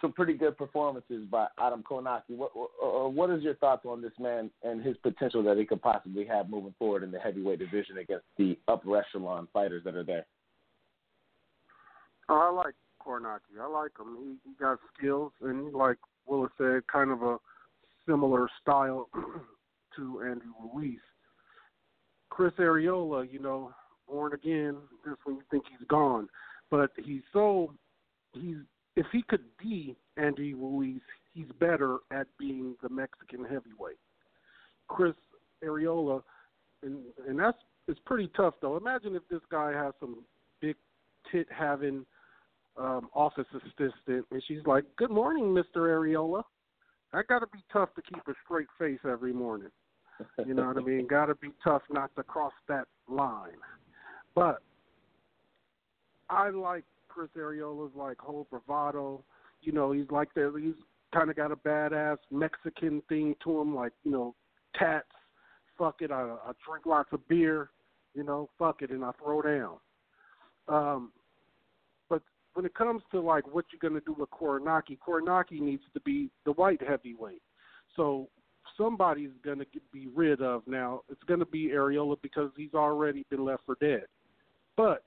some pretty good performances by Adam Kownacki. What, uh, what is your thoughts on this man and his potential that he could possibly have moving forward in the heavyweight division against the upper echelon fighters that are there? Oh, I like Kownacki. I like him. He, he got skills, and like Willis said, kind of a similar style to Andrew Ruiz. Chris Arreola, you know, born again. Just when you think he's gone, but he's so he's if he could be Andy Ruiz, he's better at being the Mexican heavyweight. Chris Arreola, and and that's it's pretty tough though. Imagine if this guy has some big tit having um, office assistant, and she's like, "Good morning, Mister Arreola." I got to be tough to keep a straight face every morning. You know what I mean? Got to be tough not to cross that line. But I like Chris Arreola's like whole bravado. You know, he's like that. He's kind of got a badass Mexican thing to him, like you know, tats. Fuck it, I, I drink lots of beer. You know, fuck it, and I throw down. Um, but when it comes to like what you're to do with Kownacki, Kownacki needs to be the white heavyweight. So somebody's going to be rid of now. It's to be Arreola because he's already been left for dead. But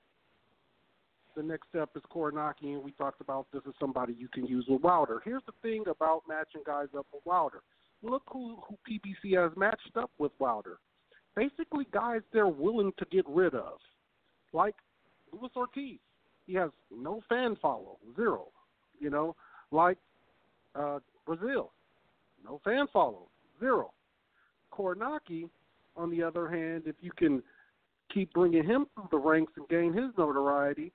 the next step is Kownacki, and we talked about this is somebody you can use with Wilder. Here's the thing about matching guys up with Wilder. Look who, who PBC has matched up with Wilder. Basically, guys they're willing to get rid of, like Luis Ortiz he has no fan follow, zero. You know, like uh, Breazeale, no fan follow, zero. Kownacki, on the other hand, if you can keep bringing him through the ranks and gain his notoriety,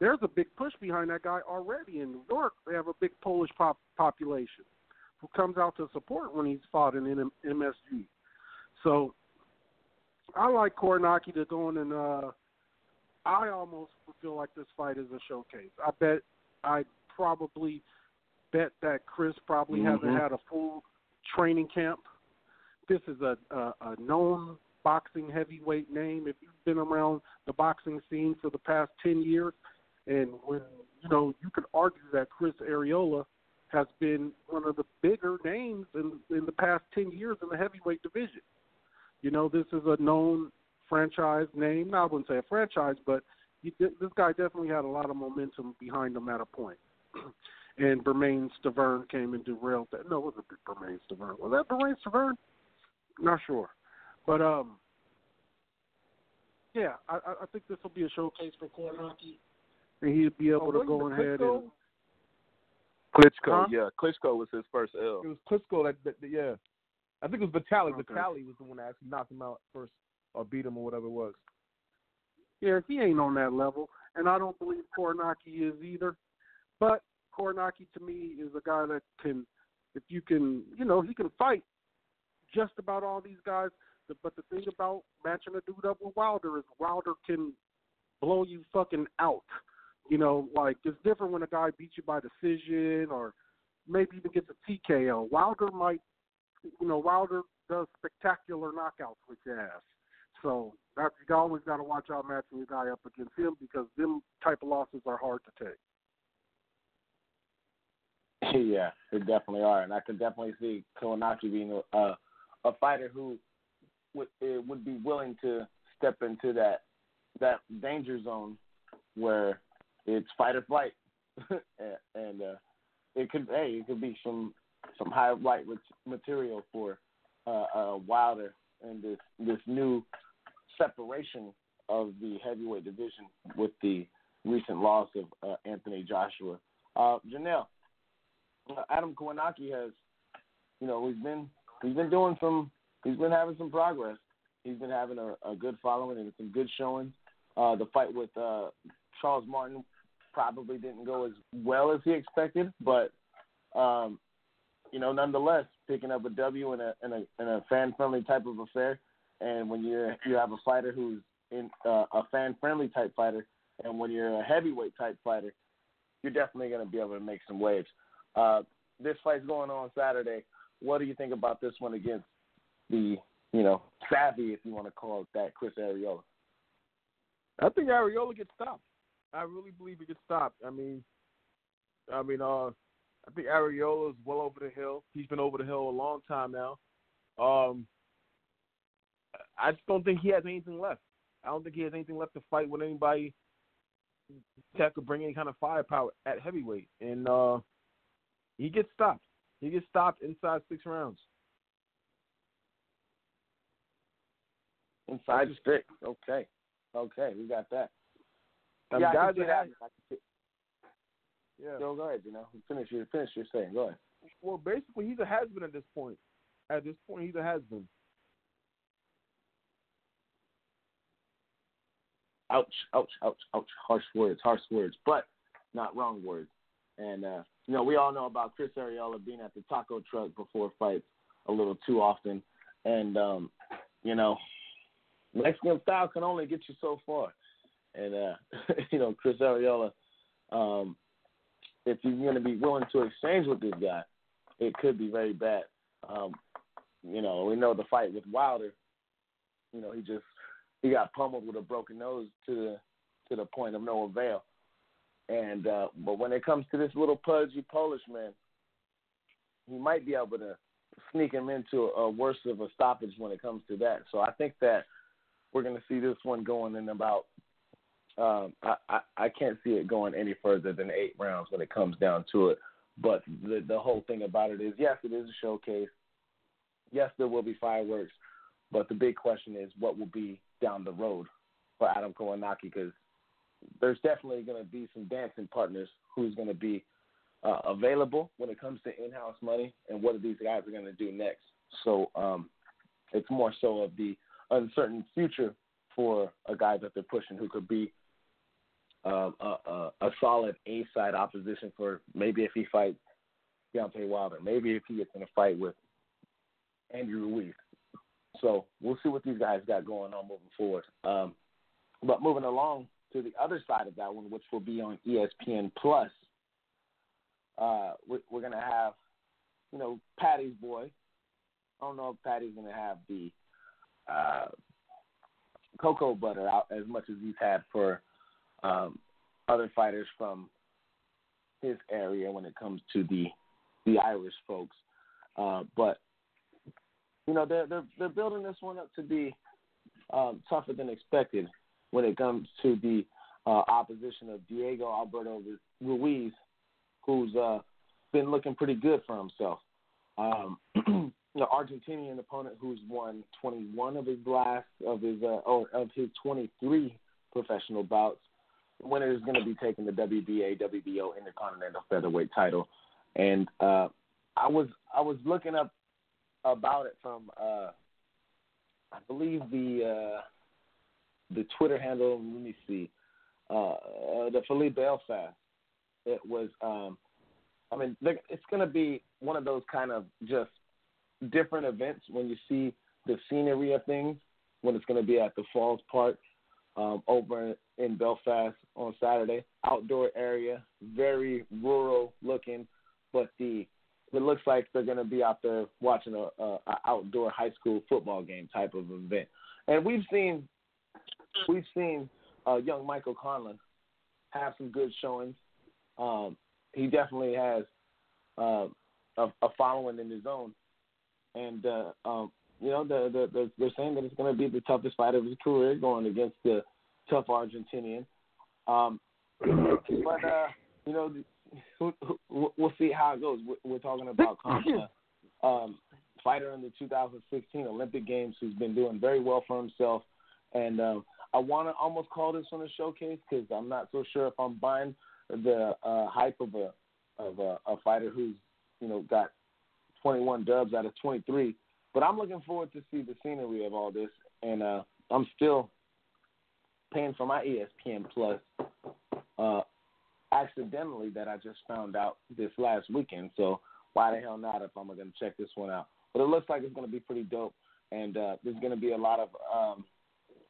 there's a big push behind that guy already in New York. They have a big Polish pop population who comes out to support when he's fought in M- MSG. So I like Kownacki to go in and uh, I almost feel like this fight is a showcase. I bet I probably bet that Chris probably Mhm. hasn't had a full training camp. This is a, a, a known boxing heavyweight name. If you've been around the boxing scene for the past ten years, and when you know you could argue that Chris Arreola has been one of the bigger names in in the past ten years in the heavyweight division. You know, this is a known franchise name. Now, I wouldn't say a franchise, but he, this guy definitely had a lot of momentum behind him at a point. and Bermane Stiverne came and derailed that. No, it wasn't Bermane Stiverne. Was that Bermane Stiverne? Not sure. But um, yeah, I, I I think this will be a showcase for Kownacki, and he'd be able Oh, to go ahead Klitschko? and Klitschko, Huh? yeah, Klitschko was his first L. It was Klitschko that, that, that yeah. I think it was Vitalik. Okay. Vitalik was the one that actually knocked him out first or beat him or whatever it was. Yeah, he ain't on that level, and I don't believe Kownacki is either. But Kownacki to me is a guy that can, if you can, you know, he can fight just about all these guys. But the thing about matching a dude up with Wilder is Wilder can blow you fucking out. You know, like it's different when a guy beats you by decision or maybe even gets a TKO. Wilder might, you know, Wilder does spectacular knockouts with your ass. So you always got to watch out matching your guy up against him because them type of losses are hard to take. yeah, they definitely are, and I can definitely see Kownacki being a, a fighter who would would be willing to step into that that danger zone where it's fight or flight, and, uh, it could hey it could be some some high light material for uh, uh, Wilder and this this new separation of the heavyweight division with the recent loss of uh, Anthony Joshua. Uh, Janelle, uh, Adam Kownacki has, you know, he's been he's been doing some he's been having some progress. He's been having a, a good following and some good showing. Uh, the fight with uh, Charles Martin probably didn't go as well as he expected, but um, you know, nonetheless, picking up a W in a in a, in a fan friendly type of affair. And when you you have a fighter who's in uh, a fan friendly type fighter, and when you're a heavyweight type fighter, you're definitely going to be able to make some waves. Uh, this fight's going on Saturday. What do you think about this one against the, you know, savvy, if you want to call it that, Chris Arreola? I think Arreola gets stopped. I really believe he gets stopped. I mean, I mean, uh, I think Arreola is well over the hill. He's been over the hill a long time now. Um, I just don't think he has anything left. I don't think he has anything left to fight with anybody that could bring any kind of firepower at heavyweight. And uh, he gets stopped. He gets stopped inside six rounds. Inside six. Okay. Okay, we got that. Mean, yeah, guys that have- Yeah. Go, go ahead, you know. Finish your, finish your saying. Go ahead. Well, basically, he's a has been at this point. At this point, he's a has been. ouch, ouch, ouch, ouch, harsh words, harsh words, but not wrong words. And uh, you know, we all know about Chris Arreola being at the taco truck before fights a little too often, and um, you know, Mexican style can only get you so far. And uh, you know, Chris Arreola, um, if you're going to be willing to exchange with this guy, it could be very bad. Um, you know, we know the fight with Wilder. You know, he just he got pummeled with a broken nose to the to the point of no avail. And uh, but when it comes to this little pudgy Polish man, he might be able to sneak him into a worse of a stoppage when it comes to that. So I think that we're going to see this one going in about. Um, I, I I can't see it going any further than eight rounds when it comes down to it. But the the whole thing about it is, yes, it is a showcase. Yes, there will be fireworks, but the big question is what will be down the road for Adam Kownacki because there's definitely going to be some dancing partners who's going to be uh, available when it comes to in-house money and what are these guys are going to do next. So um, it's more so of the uncertain future for a guy that they're pushing who could be um, a, a, a solid A side opposition for maybe if he fights Deontay Wilder, maybe if he gets in a fight with Andrew Ruiz. So we'll see what these guys got going on moving forward. Um, but moving along to the other side of that one, which will be on ESPN Plus, uh, we're, we're going to have, you know, Patty's boy. I don't know if Patty's going to have the uh, cocoa butter out as much as he's had for um, other fighters from his area when it comes to the the Irish folks. Uh, but you know they're they're they're building this one up to be um, tougher than expected when it comes to the uh, opposition of Diego Alberto Ruiz, who's uh, been looking pretty good for himself. Um, the Argentinian opponent who's won 21 of his last of his uh, or of his 23 professional bouts. The winner is going to be taking the WBA WBO Intercontinental Featherweight title, and uh, I was I was looking up about it from uh, I believe the uh, the Twitter handle. Let me see, uh, uh, the Felipe Belfast. It was. Um, I mean, it's going to be one of those kind of just different events when you see the scenery of things. When it's going to be at the Falls Park um, over in Belfast on Saturday, outdoor area, very rural looking, but the it looks like they're going to be out there watching a, a, a outdoor high school football game type of event. And we've seen we've seen uh, young Michael Conlan have some good showings. Um, he definitely has uh, a, a following in his own, and uh, um, you know the, the, the, they're saying that it's going to be the toughest fight of his career, going against the tough Argentinian. Um, but uh, you know, we'll see how it goes. We're talking about Concha, um, fighter in the 2016 Olympic Games, who's been doing very well for himself, and um, I want to almost call this one a showcase because I'm not so sure if I'm buying the uh, hype of a of a, a fighter who's you know got 21 dubs out of 23. But I'm looking forward to see the scenery of all this, and uh, I'm still paying for my ESPN Plus uh, accidentally that I just found out this last weekend. So why the hell not if I'm to check this one out? But it looks like it's to be pretty dope, and uh, there's to be a lot of um,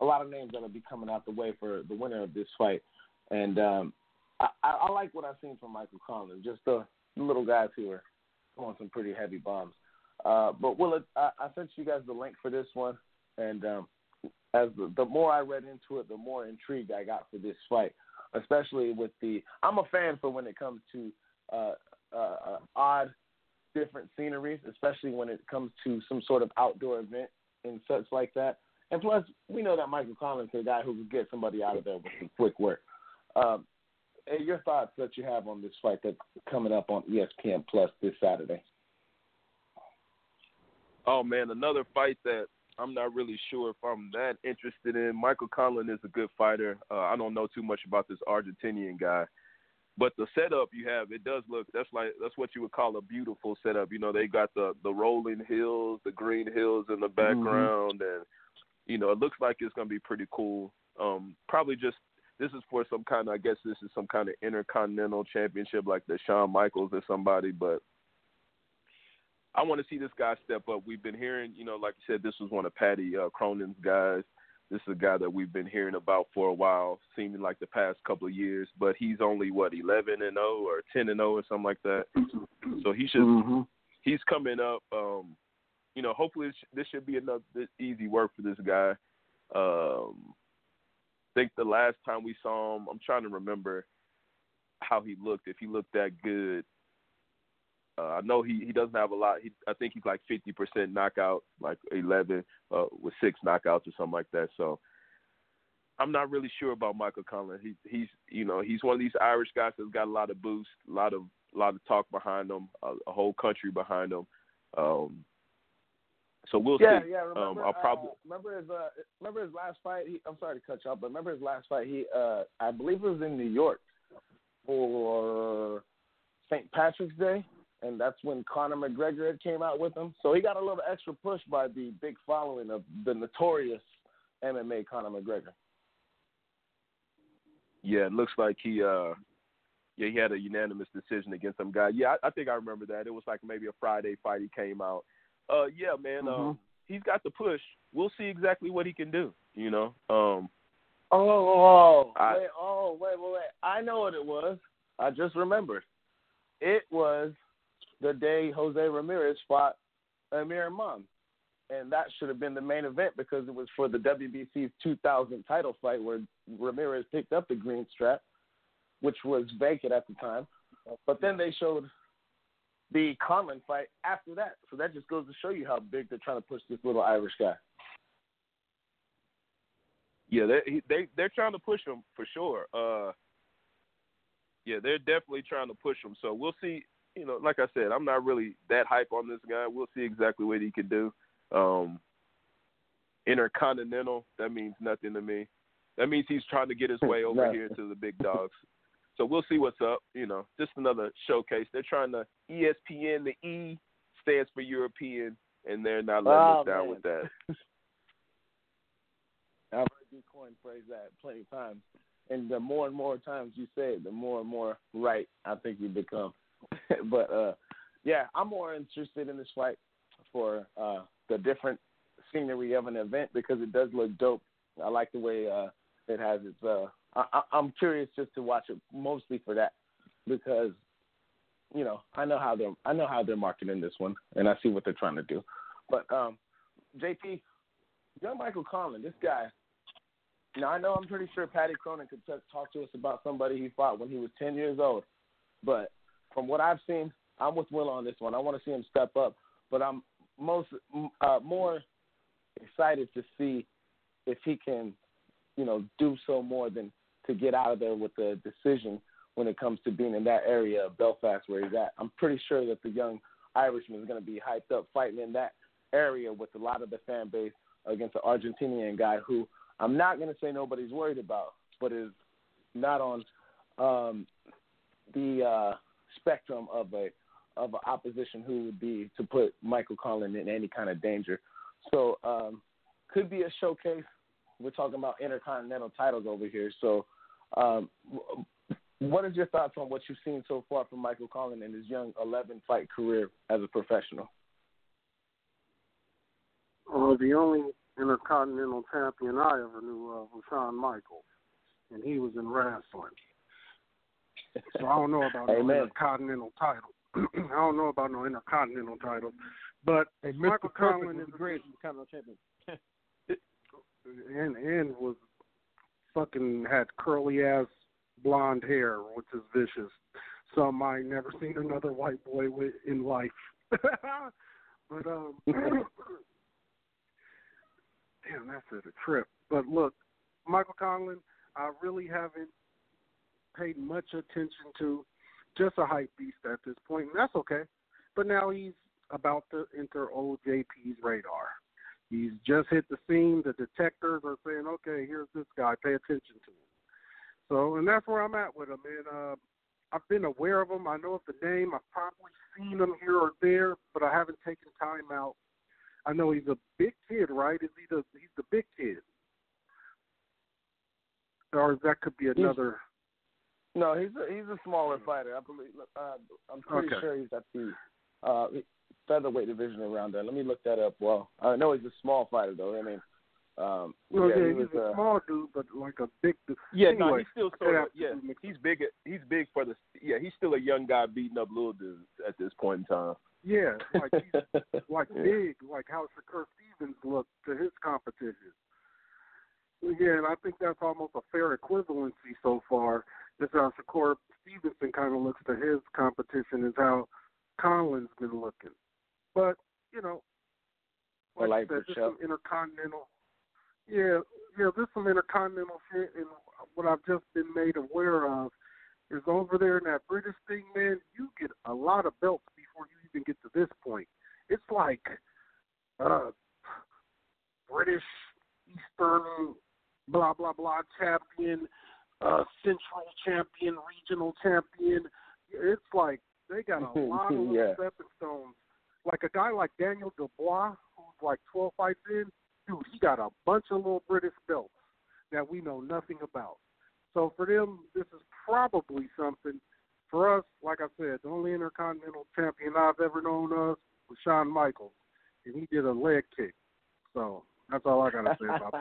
a lot of names that'll be coming out the way for the winner of this fight. And um, I, I, I like what I've seen from Michael Conlan, just the little guys who are throwing some pretty heavy bombs. Uh, but Will, I, I sent you guys the link for this one, and um, as the, the more I read into it, the more intrigued I got for this fight, especially with the. I'm a fan for when it comes to uh, uh, uh, odd, different sceneries, especially when it comes to some sort of outdoor event and such like that. And plus, we know that Michael Conlan is a guy who can get somebody out of there with some quick work. Um, your thoughts that you have on this fight that's coming up on ESPN Plus this Saturday? Oh man, another fight that I'm not really sure if I'm that interested in. Michael Conlan is a good fighter. Uh, I don't know too much about this Argentinian guy, but the setup you have, it does look that's like that's what you would call a beautiful setup. You know, they got the the rolling hills, the green hills in the mm-hmm. background, mm-hmm. and you know, it looks like it's going to be pretty cool. Um, probably just this is for some kind of, I guess this is some kind of intercontinental championship like the Shawn Michaels or somebody, but I want to see this guy step up. We've been hearing, you know, like you said, this was one of Patty uh, Cronin's guys. This is a guy that we've been hearing about for a while, seeming like the past couple of years. But he's only what 11 and 0 or 10 and 0 or something like that. So he should. Mm-hmm. He's coming up. Um, you know, hopefully this should be enough this easy work for this guy. Um, think the last time we saw him, I'm trying to remember how he looked. If he looked that good, uh, I know he he doesn't have a lot. He I think he's like 50% knockout, like 11 uh, with six knockouts or something like that. So I'm not really sure about Michael Conlan. He he's you know he's one of these Irish guys that's got a lot of boost, a lot of a lot of talk behind him, a, a whole country behind him. Um, so we'll yeah, see. Yeah, Remember, um, I'll probably uh, remember his uh, remember his last fight. He, I'm sorry to cut you off, but remember his last fight. He uh, I believe it was in New York for St. Patrick's Day, and that's when Conor McGregor came out with him. So he got a little extra push by the big following of the notorious MMA Conor McGregor. Yeah, it looks like he uh yeah, he had a unanimous decision against some guy. Yeah, I, I think I remember that. It was like maybe a Friday fight he came out. Uh yeah, man, Mhm. um he's got the push. We'll see exactly what he can do, you know. Um Oh, oh, I- wait, oh, wait, wait, wait. I know what it was. I just remembered. It was the day Jose Ramirez fought Amir Imam. And that should have been the main event because it was for the WBC's 2000 title fight where Ramirez picked up the green strap, which was vacant at the time. But then they showed the Conlan fight after that. So that just goes to show you how big they're trying to push this little Irish guy. yeah, they he- they they're trying to push him for sure. Uh yeah, they're definitely trying to push him. So we'll see. You know, like I said, I'm not really that hype on this guy. We'll see exactly what he can do. Um Intercontinental, that means nothing to me. That means he's trying to get his way over here to the big dogs. So we'll see what's up. You know, just another showcase. They're trying to ESPN. The E stands for European, and they're not letting Oh, us down man. with that. I've heard you coin phrase that plenty of times. And the more and more times you say it, the more and more right I think you become. but uh yeah, I'm more interested in this fight for uh the different scenery of an event because it does look dope. I like the way uh it has its uh I, I'm curious just to watch it mostly for that because you know, I know how they're I know how they're marketing this one and I see what they're trying to do. But um JP, young Michael Conlan, this guy. Now I know I'm pretty sure Patty Cronin could t- talk to us about somebody he fought when he was 10 years old, but from what I've seen, I'm with Will on this one. I want to see him step up, but I'm most uh, more excited to see if he can, you know, do so more than to get out of there with a decision when it comes to being in that area of Belfast where he's at. I'm pretty sure that the young Irishman is going to be hyped up fighting in that area with a lot of the fan base against an Argentinian guy who I'm not going to say nobody's worried about, but is not on um, the uh, spectrum of a of an opposition who would be to put Michael Conlan in any kind of danger. So um, could be a showcase. We're talking about intercontinental titles over here. So um, what is your thoughts on what you've seen so far from Michael Conlan in his young 11 fight career as a professional? Uh, the only intercontinental champion I ever knew of was Shawn Michaels, and he was in wrestling. So I don't know about no intercontinental title. I don't know about no intercontinental title, but Hey, Michael Perfect Conlan was is the greatest continental champion. and and was fucking had curly ass blonde hair, which is vicious. Some I never seen another white boy with in life. but um, damn, that's a trip. But look, Michael Conlan, I really haven't paid much attention to. Just a hype beast at this point, and that's okay. But now he's about to enter old JP's radar. He's just hit the scene. The detectives are saying, "Okay, here's this guy. Pay attention to him." So, and that's where I'm at with him. And uh, I've been aware of him. I know of the name. I've probably seen him here or there, but I haven't taken time out. I know he's a big kid, right? Is he the? He's the big kid, or that could be another. No, he's a, he's a smaller fighter. I believe. Uh, I'm pretty Okay. sure he's at the uh, featherweight division around there. Let me look that up. Well, I know he's a small fighter though. I mean, um, Well, yeah, yeah, he was. he's a Uh, small dude, but like a big. Dude. Yeah, anyway, no, he's still sort of yeah. He's big. He's big for the yeah. He's still a young guy beating up little dudes at this point in time. Yeah, like he's like Yeah. big, like how Shakur Stevens looked to his competition. Yeah, and I think that's almost a fair equivalency so far. Is how Shakur Stevenson kind of looks to his competition, is how Conlan's been looking. But you know, like like said, there's some intercontinental. Yeah, yeah, there's some intercontinental shit, and what I've just been made aware of is over there in that British thing, man. You get a lot of belts before you even get to this point. It's like uh British Eastern blah blah blah champion, uh Central champion, regional champion. It's like they got a lot of little Yeah. stepping stones. Like a guy like Daniel Dubois, who's like twelve fights in, dude, he got a bunch of little British belts that we know nothing about. So for them, this is probably something. For us, like I said, the only intercontinental champion I've ever known of was Shawn Michaels, and he did a leg kick. So that's all I gotta say about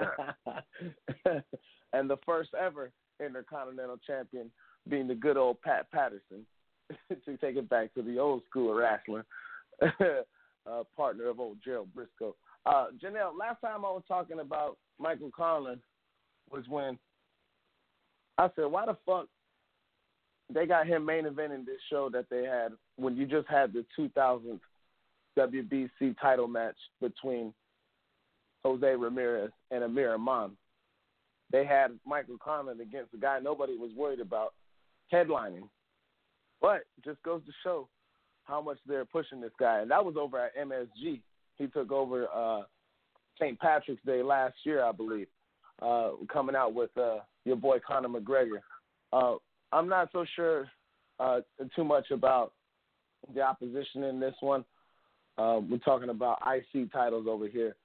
that. and the first ever intercontinental champion being the good old Pat Patterson, to take it back to the old school wrestling, uh, partner of old Gerald Brisco. Uh, Janelle, last time I was talking about Michael Conlan was when I said, why the fuck they got him main eventing this show that they had when you just had the 2000 WBC title match between Jose Ramirez and Amir Imam. They had Michael Conlan against a guy nobody was worried about headlining. But just goes to show how much they're pushing this guy. And that was over at MSG. He took over uh, St. Patrick's Day last year, I believe, uh, coming out with uh, your boy Conor McGregor. Uh, I'm not so sure uh, too much about the opposition in this one. Uh, we're talking about IC titles over here,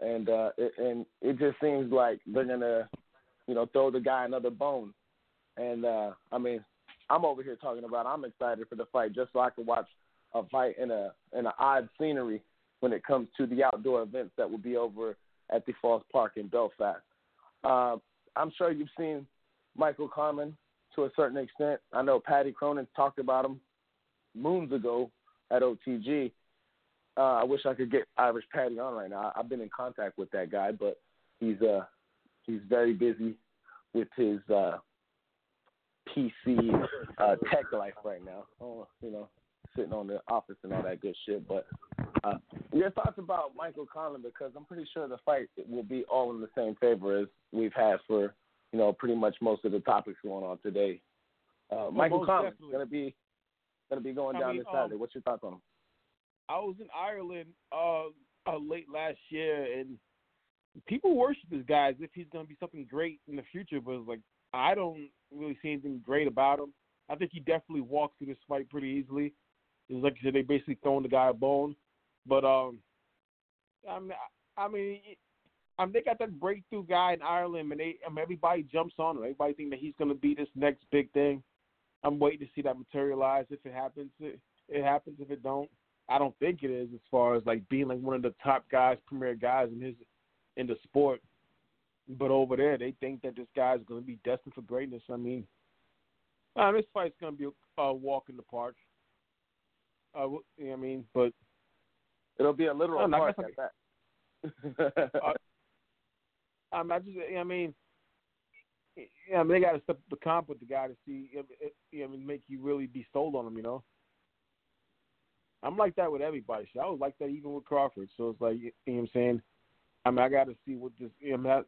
and uh, it, and it just seems like they're gonna, you know, throw the guy another bone. And uh, I mean, I'm over here talking about I'm excited for the fight just so I can watch a fight in a in an odd scenery when it comes to the outdoor events that will be over at the Falls Park in Belfast. Uh, I'm sure you've seen Michael Carmen to a certain extent. I know Patty Cronin talked about him moons ago at OTG. Uh, I wish I could get Irish Patty on right now. I've been in contact with that guy, but he's uh he's very busy with his uh PC uh tech life right now. Oh, you know, sitting on the office and all that good shit. But uh, your thoughts about Michael Conlan because I'm pretty sure the fight will be all in the same favor as we've had for you know pretty much most of the topics going on today. Uh, Michael Conlan going to be going to be going I down mean, this Saturday. um, What's your thoughts on him? I was in Ireland uh, uh late last year, and people worship this guy as if he's going to be something great in the future. But it's like I don't really see anything great about him. I think he definitely walked through this fight pretty easily. Was like you said, they basically throwing the guy a bone. But um, I mean, I mean, I mean, they got that breakthrough guy in Ireland, and they, I mean, everybody jumps on him. Everybody think that he's to be this next big thing. I'm waiting to see that materialize. If it happens, it, it happens. If it don't, I don't think it is. As far as like being like one of the top guys, premier guys in his in the sport. But over there, they think that this guy's going to be destined for greatness. I mean, uh, this fight's going to be a, a walk in the park. You know what I mean, but It'll be a literal no, park at that. I mean, I just, I mean, yeah, I mean, they got to step up the comp with the guy to see, you know, it, you know, make you really be sold on him. You know, I'm like that with everybody. So I was like that even with Crawford. So it's like, you know what I'm saying? I mean, I got to see what this, you know, that,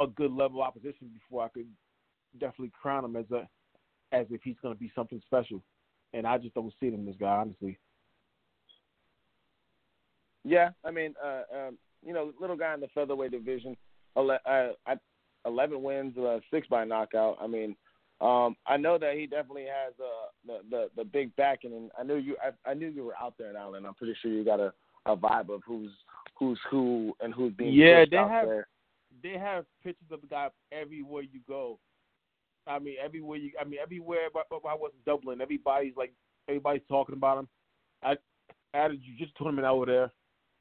a good level opposition before I could definitely crown him as a, as if he's going to be something special. And I just don't see it in this guy, honestly. Yeah, I mean, uh, um, you know, little guy in the featherweight division, ele- uh, I, eleven wins, uh, six by knockout. I mean, um, I know that he definitely has uh, the, the the big backing, and I knew you. I, I knew you were out there in Ireland. I'm pretty sure you got a, a vibe of who's who's who and who's being Yeah, they out have- there. they have pictures of the guy everywhere you go. I mean, everywhere you. I mean, everywhere. But, but I was in Dublin. Everybody's like, everybody's talking about him. I, I had a jiu-jitsu tournament over there,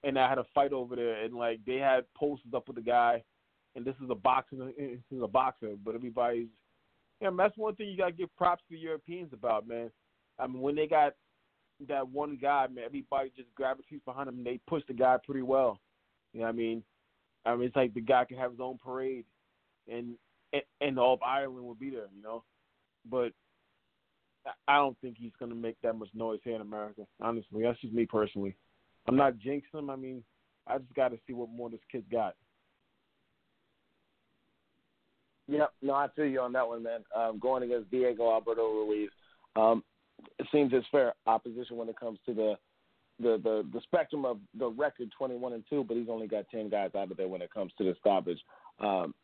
and I had a fight over there, and like they had posters up with the guy, and this is a boxer. This is a boxer, but everybody's. Yeah, that's one thing you gotta give props to the Europeans about, man. I mean, when they got that one guy, man, everybody just gravitates behind him, and they push the guy pretty well. You know what I mean? I mean, it's like the guy can have his own parade, and and, all of Ireland will be there, you know. But I- don't think he's going to make that much noise here in America. Honestly, that's just me personally. I'm not jinxing him. I mean, I just got to see what more this kid's got. Yep, no, I feel you on that one, man. Um, going against Diego Alberto Ruiz, um, it seems it's fair opposition when it comes to the the the the spectrum of the record 21 and two, but he's only got 10 guys out of there when it comes to the stoppage. Um,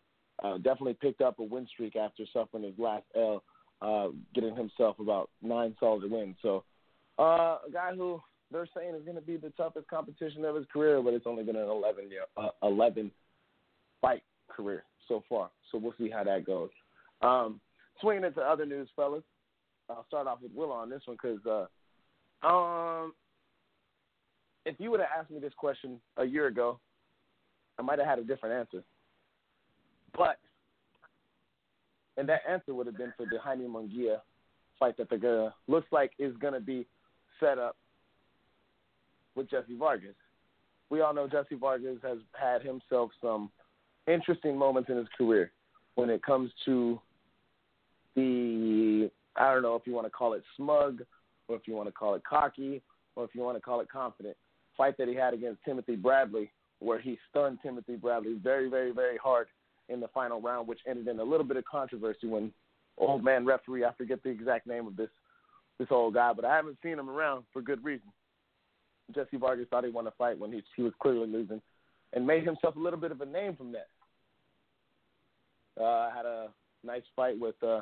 uh, definitely picked up a win streak after suffering his last L, uh, getting himself about nine solid wins. So, uh, a guy who they're saying is going to be the toughest competition of his career, but it's only been an 11 year, uh, 11 fight career so far. So we'll see how that goes. Um, swinging into other news, fellas. I'll start off with Will on this one because, uh, um, if you would have asked me this question a year ago, I might have had a different answer. But, and that answer would have been for the Jaime Munguia fight that the girl looks like is going to be set up with Jessie Vargas. We all know Jessie Vargas has had himself some interesting moments in his career when it comes to the I don't know if you want to call it smug or if you want to call it cocky or if you want to call it confident fight that he had against Timothy Bradley where he stunned Timothy Bradley very very very hard in the final round which ended in a little bit of controversy when old man referee I forget the exact name of this this old guy but I haven't seen him around for good reason. Jessie Vargas thought he won a fight when he he was clearly losing and made himself a little bit of a name from that. Uh, had a nice fight with uh,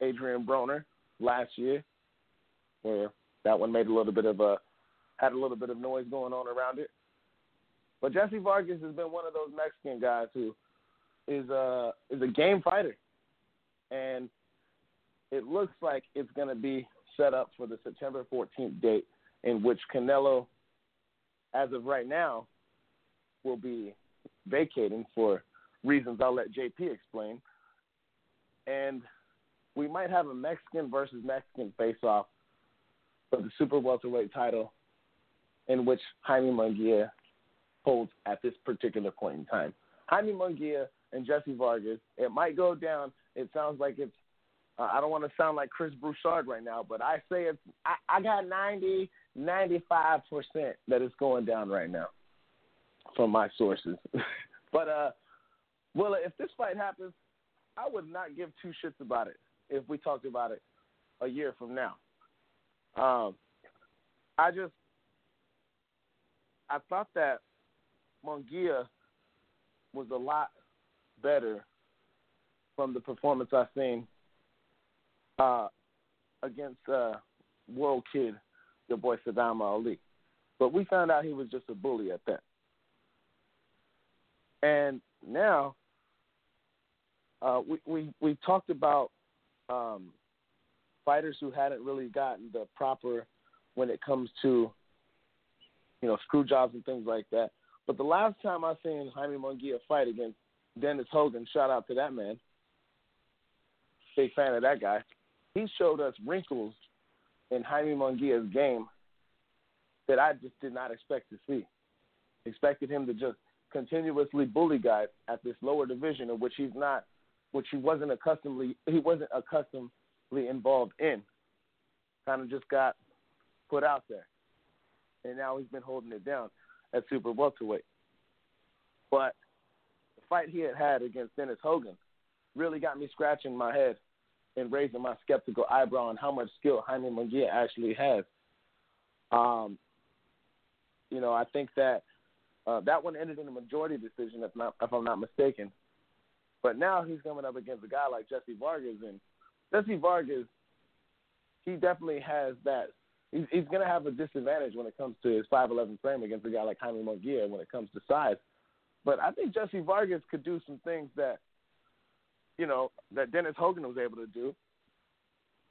Adrian Broner last year, where that one made a little bit of a had a little bit of noise going on around it. But Jessie Vargas has been one of those Mexican guys who is a is a game fighter, and it looks like it's going to be set up for the September 14th date, in which Canelo, as of right now, will be vacating for reasons I'll let JP explain. And we might have a Mexican versus Mexican face off for the super welterweight title in which Jaime Munguia holds at this particular point in time. Jaime Munguia and Jessie Vargas, it might go down. It sounds like it's, uh, I don't want to sound like Chris Broussard right now, but I say it's, I, I got 90, 95% that it's going down right now from my sources. but, uh, well, if this fight happens, I would not give two shits about it if we talked about it a year from now. Um, I just I thought that Munguia was a lot better from the performance I've seen uh, against uh, World Kid, your boy Sadam Ali. But we found out he was just a bully at that. And now uh, we, we we talked about um, fighters who hadn't really gotten the proper when it comes to you know screw jobs and things like that. But the last time I seen Jaime Munguia fight against Dennis Hogan, shout out to that man. Big fan of that guy. He showed us wrinkles in Jaime Munguia's game that I just did not expect to see. Expected him to just continuously bully guys at this lower division in which he's not which he wasn't accustomedly he wasn't accustomedly involved in. Kind of just got put out there, and now he's been holding it down at super welterweight. But fight he had had against Dennis Hogan really got me scratching my head and raising my skeptical eyebrow on how much skill Jaime Munguia actually has. Um, you know, I think that uh, that one ended in a majority decision, if not, if I'm not mistaken. But now he's coming up against a guy like Jessie Vargas, and Jessie Vargas, he definitely has that. He's, he's going to have a disadvantage when it comes to his 5'11 frame against a guy like Jaime Munguia when it comes to size. But I think Jessie Vargas could do some things that, you know, that Dennis Hogan was able to do,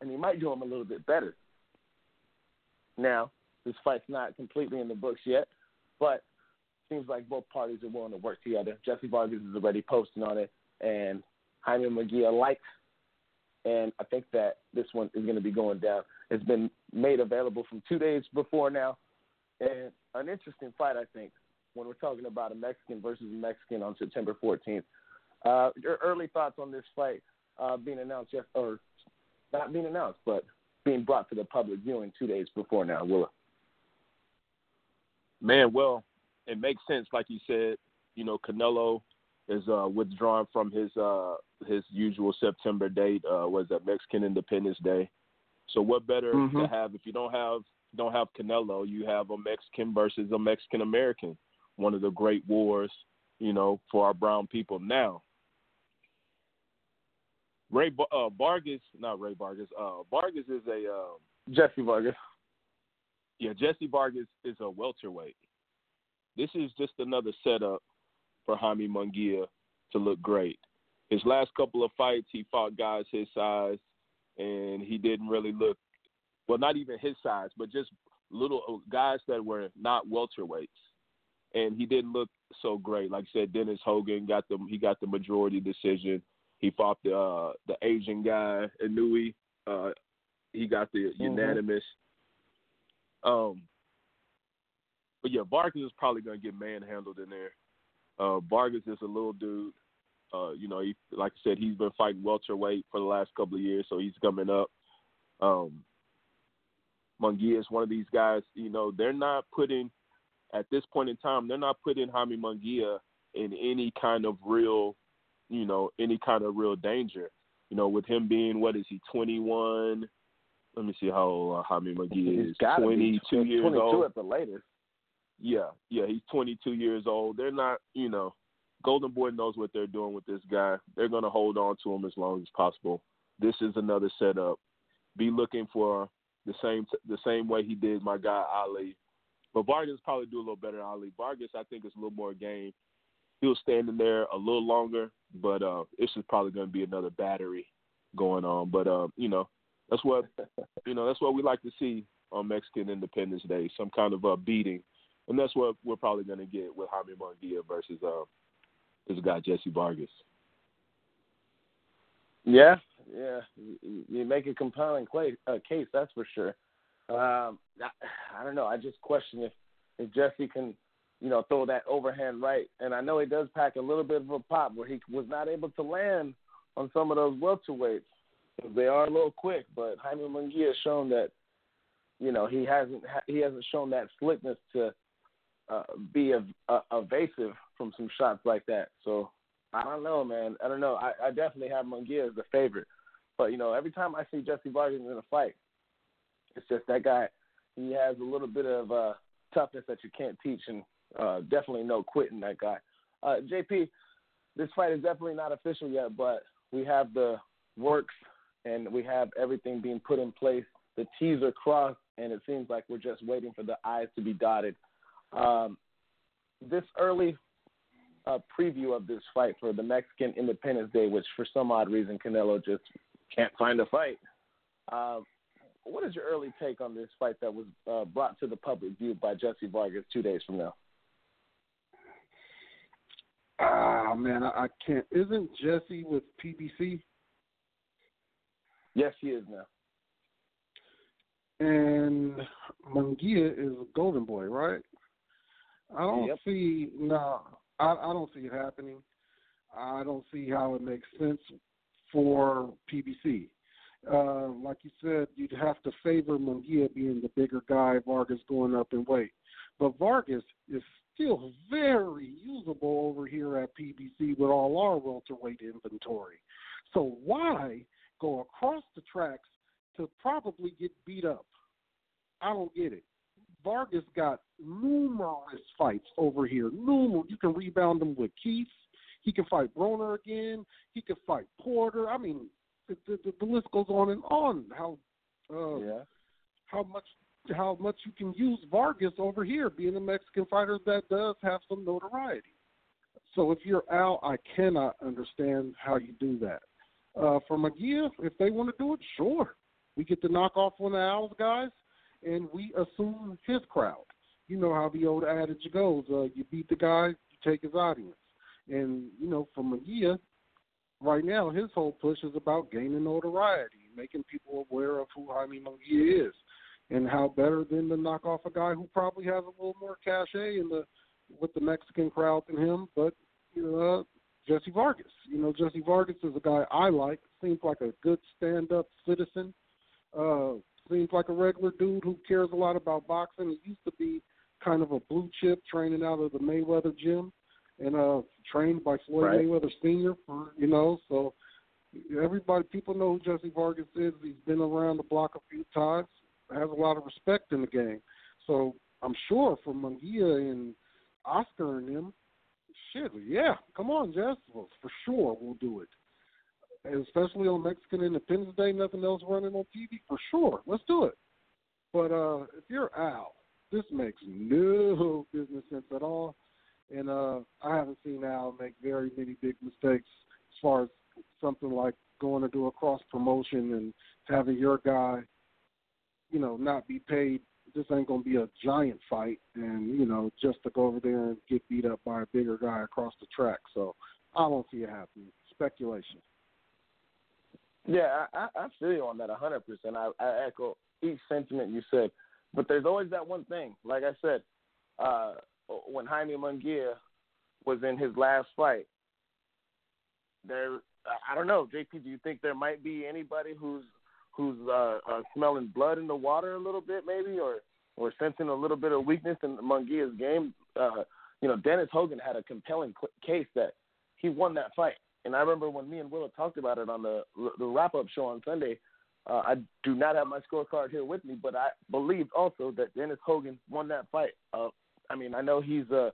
and he might do them a little bit better. Now, this fight's not completely in the books yet, but seems like both parties are willing to work together. Jessie Vargas is already posting on it and Jaime Munguia likes. And I think that this one is going to be going down. It's been made available from two days before now. And an interesting fight, I think, when we're talking about a Mexican versus a Mexican on September 14th. Uh, your early thoughts on this fight uh, being announced, yes, or not being announced, but being brought to the public viewing two days before now, Willa? Man, well, it makes sense, like you said. You know, Canelo is uh, withdrawn from his uh, his usual September date. Uh, was that Mexican Independence Day? So what better mm-hmm. to have if you don't have don't have Canelo, you have a Mexican versus a Mexican American, one of the great wars, you know, for our brown people now. Ray uh, Vargas, not Ray Vargas. Uh, Vargas is a uh, Jessie Vargas. Yeah, Jessie Vargas is a welterweight. This is just another setup for Jaime Munguia to look great. his last couple of fights, he fought guys his size, and he didn't really look well. Not even his size, but just little uh, guys that were not welterweights, and he didn't look so great. Like I said, Dennis Hogan got the he got the majority decision. He fought the uh, the Asian guy Inoue. Uh, he got the Mm-hmm. unanimous. Um, but yeah, Vargas is probably gonna get manhandled in there. Uh, Vargas is a little dude. Uh, you know, he, like I said, he's been fighting welterweight for the last couple of years, so he's coming up. Um, Munguia is one of these guys. You know, they're not putting at this point in time, they're not putting Jaime Munguia in any kind of real, you know, any kind of real danger. You know, with him being what is he, 21? Let me see how old uh, Jaime Munguia is. got 22 years 22 old. at the latest. Yeah, yeah, he's 22 years old. They're not, you know, Golden Boy knows what they're doing with this guy. They're going to hold on to him as long as possible. This is another setup. Be looking for the same the same way he did my guy Ali. But Vargas probably do a little better than Ali. Vargas, I think, is a little more game. He'll stand in there a little longer, but uh, this is probably going to be another battery going on. But uh, you know, that's what you know. That's what we like to see on Mexican Independence Day. Some kind of uh, beating and that's what we're probably going to get with Jaime Munguia versus uh, this guy Jessie Vargas. Yeah, yeah, you, make a compelling uh, case, that's for sure. Um, I, I don't know. I just question if if Jessie can, you know, throw that overhand right. And I know he does pack a little bit of a pop where he was not able to land on some of those welterweights. They are a little quick, but Jaime Munguia has shown that, you know, he hasn't he hasn't shown that slickness to uh, be ev- uh, evasive from some shots like that. So I don't know, man. I don't know. I, I definitely have Munguia as the favorite, but you know, every time I see Jessie Vargas in a fight, it's just that guy. He has a little bit of uh, toughness that you can't teach, and uh, definitely no quitting that guy. Uh, JP, this fight is definitely not official yet, but we have the works and we have everything being put in place. The T's are crossed, and it seems like we're just waiting for the I's to be dotted. Um, this early uh, preview of this fight for the Mexican Independence Day, which for some odd reason Canelo just can't find a fight. Uh, what is your early take on this fight that was uh, brought to the public view by Jessie Vargas two days from now? Ah man, I, I can't. Isn't Jessie with PBC? Yes, he is now. And Munguia is a Golden Boy, right? I don't Yep. see no. I, I don't see it happening. I don't see how it makes sense for PBC. Uh, like you said, you'd have to favor Munguia being the bigger guy, Vargas going up in weight. But Vargas is still very usable over here at PBC with all our welterweight inventory. So why go across the tracks to probably get beat up? I don't get it. Vargas got numerous fights over here. Numerous. You can rebound him with Keith. He can fight Broner again. He can fight Porter. I mean, the, the, the list goes on and on. How uh, yeah. how much how much you can use Vargas over here, being a Mexican fighter that does have some notoriety. So if you're Al, I cannot understand how you do that. Uh, for Munguia, if they want to do it, sure. We get to knock off one of Al's guys, and we assume his crowd. You know how the old adage goes: uh, you beat the guy, you take his audience. And you know, for Munguia, right now his whole push is about gaining notoriety, making people aware of who Jaime Munguia is, and how better than to knock off a guy who probably has a little more cachet in the with the Mexican crowd than him, but you know, uh, Jessie Vargas. You know, Jessie Vargas is a guy I like. Seems like a good stand-up citizen. Uh, seems like a regular dude who cares a lot about boxing. He used to be kind of a blue chip, training out of the Mayweather gym, and uh, trained by Floyd Right. Mayweather Senior. For you know, so everybody, people know who Jessie Vargas is. He's been around the block a few times. Has a lot of respect in the game. So I'm sure for Munguia and Oscar and them, shit, yeah, come on, Jess, well, for sure we'll do it. And especially on Mexican Independence Day, nothing else running on TV, for sure, let's do it. But uh, if you're Al, this makes no business sense at all. And uh, I haven't seen Al make very many big mistakes as far as something like going to do a cross promotion and having your guy, you know, not be paid. This ain't gonna be a giant fight, and you know, just to go over there and get beat up by a bigger guy across the track. So I don't see it happening. Speculation. Yeah, I, I feel you on that 100%. I, I echo each sentiment you said. But there's always that one thing. Like I said, uh, when Jaime Munguia was in his last fight, there, I don't know, JP. Do you think there might be anybody who's who's uh, uh, smelling blood in the water a little bit, maybe, or or sensing a little bit of weakness in Munguia's game? Uh, you know, Dennis Hogan had a compelling case that he won that fight, and I remember when me and Willa talked about it on the the wrap up show on Sunday. Uh, I do not have my scorecard here with me, but I believe also that Dennis Hogan won that fight. Uh, I mean, I know he's a,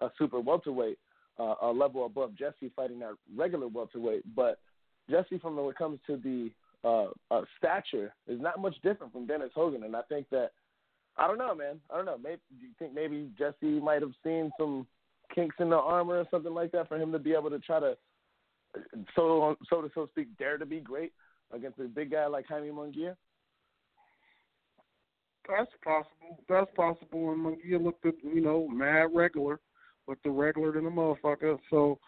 a super welterweight, uh, a level above Jessie fighting that regular welterweight, but Jessie, from when it comes to the uh, uh, stature, is not much different from Dennis Hogan, and I think that I don't know, man. I don't know. Maybe do you think maybe Jessie might have seen some kinks in the armor or something like that for him to be able to try to so so to so speak dare to be great against a big guy like Jaime Munguia? That's possible. That's possible. And Munguia looked at you know mad regular, but the regular than a motherfucker. So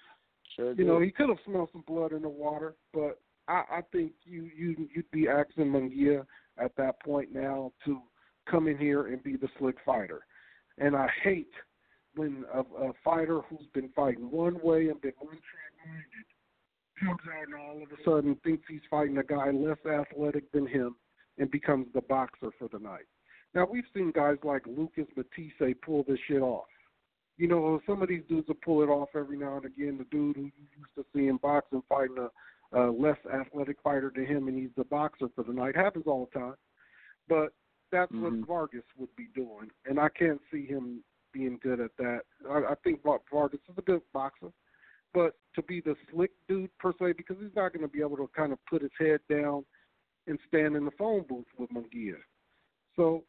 sure you know he could have smelled some blood in the water, but I, I think you you you'd be asking Munguia at that point now to come in here and be the slick fighter. And I hate when a, a fighter who's been fighting one way and been one track minded comes out and all of a sudden thinks he's fighting a guy less athletic than him and becomes the boxer for the night. Now we've seen guys like Lucas Matthysse pull this shit off. You know, some of these dudes will pull it off every now and again. The dude who you used to see in boxing fighting a, a less athletic fighter to him, and he's the boxer for the night. Happens all the time. But that's mm-hmm. what Vargas would be doing, and I can't see him being good at that. I, I think Vargas is a good boxer, but to be the slick dude per se, because he's not going to be able to kind of put his head down and stand in the phone booth with Munguia. So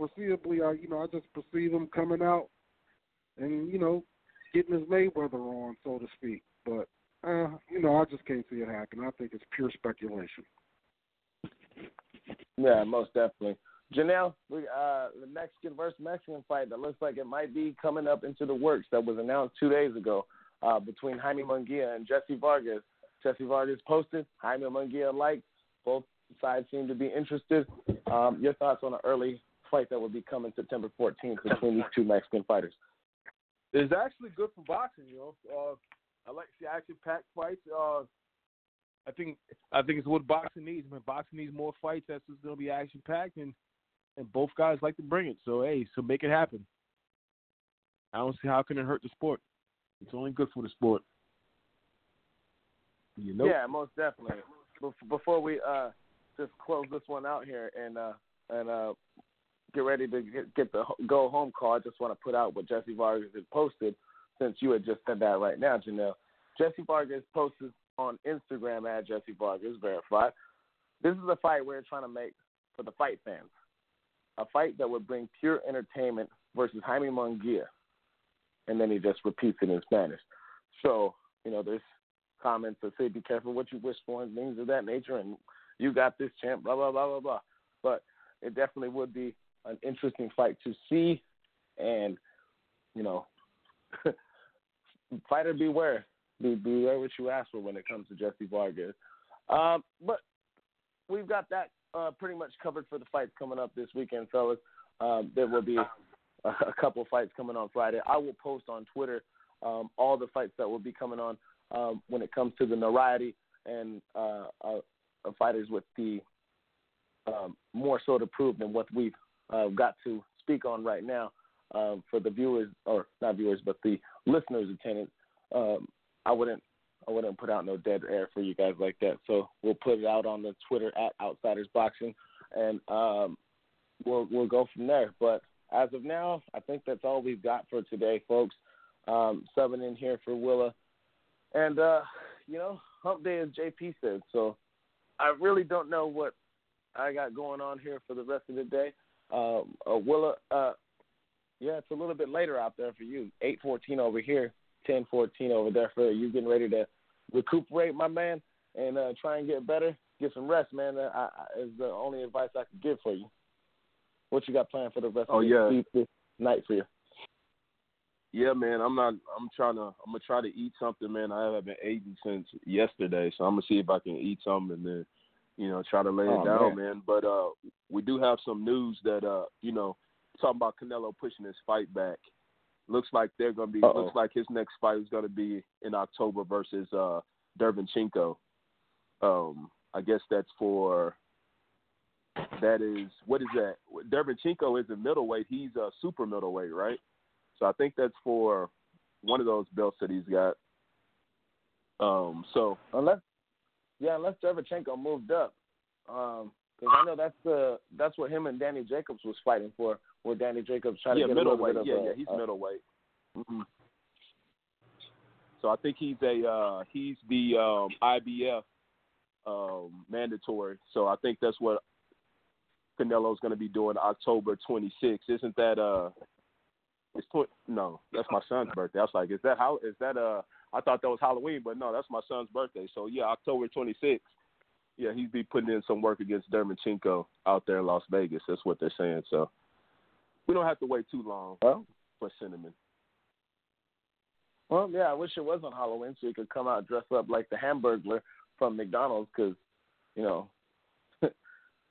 foreseeably, I you know I just perceive him coming out and you know getting his Mayweather on, so to speak. But uh, you know I just can't see it happen. I think it's pure speculation. Yeah, most definitely. Janelle, we, uh, the Mexican versus Mexican fight that looks like it might be coming up into the works that was announced two days ago uh, between Jaime Munguia and Jessie Vargas. Jessie Vargas posted, Jaime Munguia liked. Both sides seem to be interested. Um, your thoughts on an early fight that will be coming September 14th between these two Mexican fighters? It's actually good for boxing, you know. Uh, I like to see action-packed fights. Uh, I think I think it's what boxing needs. I mean, boxing needs more fights. That's just going to be action-packed, and and both guys like to bring it. So hey, so make it happen. I don't see how can it hurt the sport. It's only good for the sport. You know. Yeah, most definitely. Before we uh just close this one out here and uh and uh get ready to get, get the go home call, I just want to put out what Jessie Vargas has posted since you had just said that right now, Janelle. Jessie Vargas posted on Instagram at Jessie Vargas verified. This is a fight we're trying to make for the fight fans a fight that would bring pure entertainment versus Jaime Munguia. And then he just repeats it in Spanish. So, you know, there's comments that say, be careful what you wish for and things of that nature. And you got this champ, blah, blah, blah, blah, blah. But it definitely would be an interesting fight to see. And, you know, fighter beware. Be, beware what you ask for when it comes to Jessie Vargas. Um, but we've got that uh, pretty much covered for the fights coming up this weekend, fellas. Um, there will be a, a couple fights coming on Friday. I will post on Twitter um, all the fights that will be coming on um, when it comes to the notoriety and uh, uh, fighters with the um, more so to prove than what we've uh, got to speak on right now um, for the viewers, or not viewers, but the listeners' attendance. Um, I wouldn't I wouldn't put out no dead air for you guys like that. So we'll put it out on the Twitter at Outsiders Boxing, and um, we'll we'll go from there. But as of now, I think that's all we've got for today, folks. Um, subbing in here for Willa, and uh, you know, Hump Day, as JP said. So I really don't know what I got going on here for the rest of the day. Um, uh, Willa, uh, yeah, it's a little bit later out there for you. Eight fourteen over here ten fourteen over there for you getting ready to recuperate, my man. and uh, try and get better. Get some rest, man. Uh, I, I, is the only advice I could give for you. What you got planned for the rest Oh, of yeah. this night for you? Yeah, man. I'm not. I'm trying to. I'm gonna try to eat something, man. I haven't been eating since yesterday, so I'm gonna see if I can eat something and then, you know, try to lay it Oh, down, man. man. But uh, we do have some news that uh, you know, talking about Canelo pushing his fight back. Looks like they're gonna be. Uh-oh. Looks like his next fight is gonna be in October versus uh, Derevyanchenko. Um, I guess that's for. That is what is that? Derevyanchenko is a middleweight. He's a super middleweight, right? So I think that's for one of those belts that he's got. Um, so Unless, yeah, unless Derevyanchenko moved up, because I know that's the that's what him and Danny Jacobs was fighting for. Where Danny Jacobs tried yeah, to get a little bit of Yeah, a, yeah, he's a- middleweight. hmm So I think he's a uh, he's the um, IBF um, mandatory. So I think that's what Canelo's going to be doing October 26th. Isn't that uh? It's tw- no, that's my son's birthday. I was like, is that how? Is that uh? I thought that was Halloween, but no, that's my son's birthday. So yeah, October 26th. Yeah, he'd be putting in some work against Derevyanchenko out there in Las Vegas. That's what they're saying. So we don't have to wait too long Well, for Cinnamon. well, yeah. I wish it was on Halloween so he could come out dressed up like the Hamburglar from McDonald's, because you know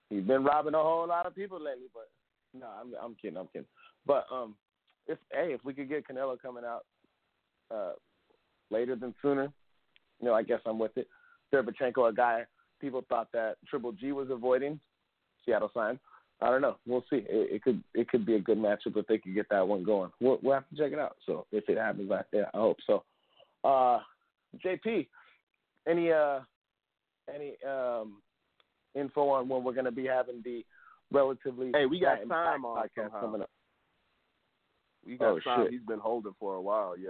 he's been robbing a whole lot of people lately. But no, I'm I'm kidding. I'm kidding. But um, if hey, if we could get Canelo coming out uh later than sooner, you know, I guess I'm with it. Derevyanchenko, a guy people thought that Triple G was avoiding, Seattle sign. I don't know. We'll see. It, it could it could be a good matchup if they could get that one going. We'll, we'll have to check it out. So if it happens, I, yeah, I hope so. Uh, JP, any uh any um info on when we're going to be having the relatively Hey, we got time on podcast somehow. coming up? We got Oh, time. shit. He's been holding for a while. Yeah,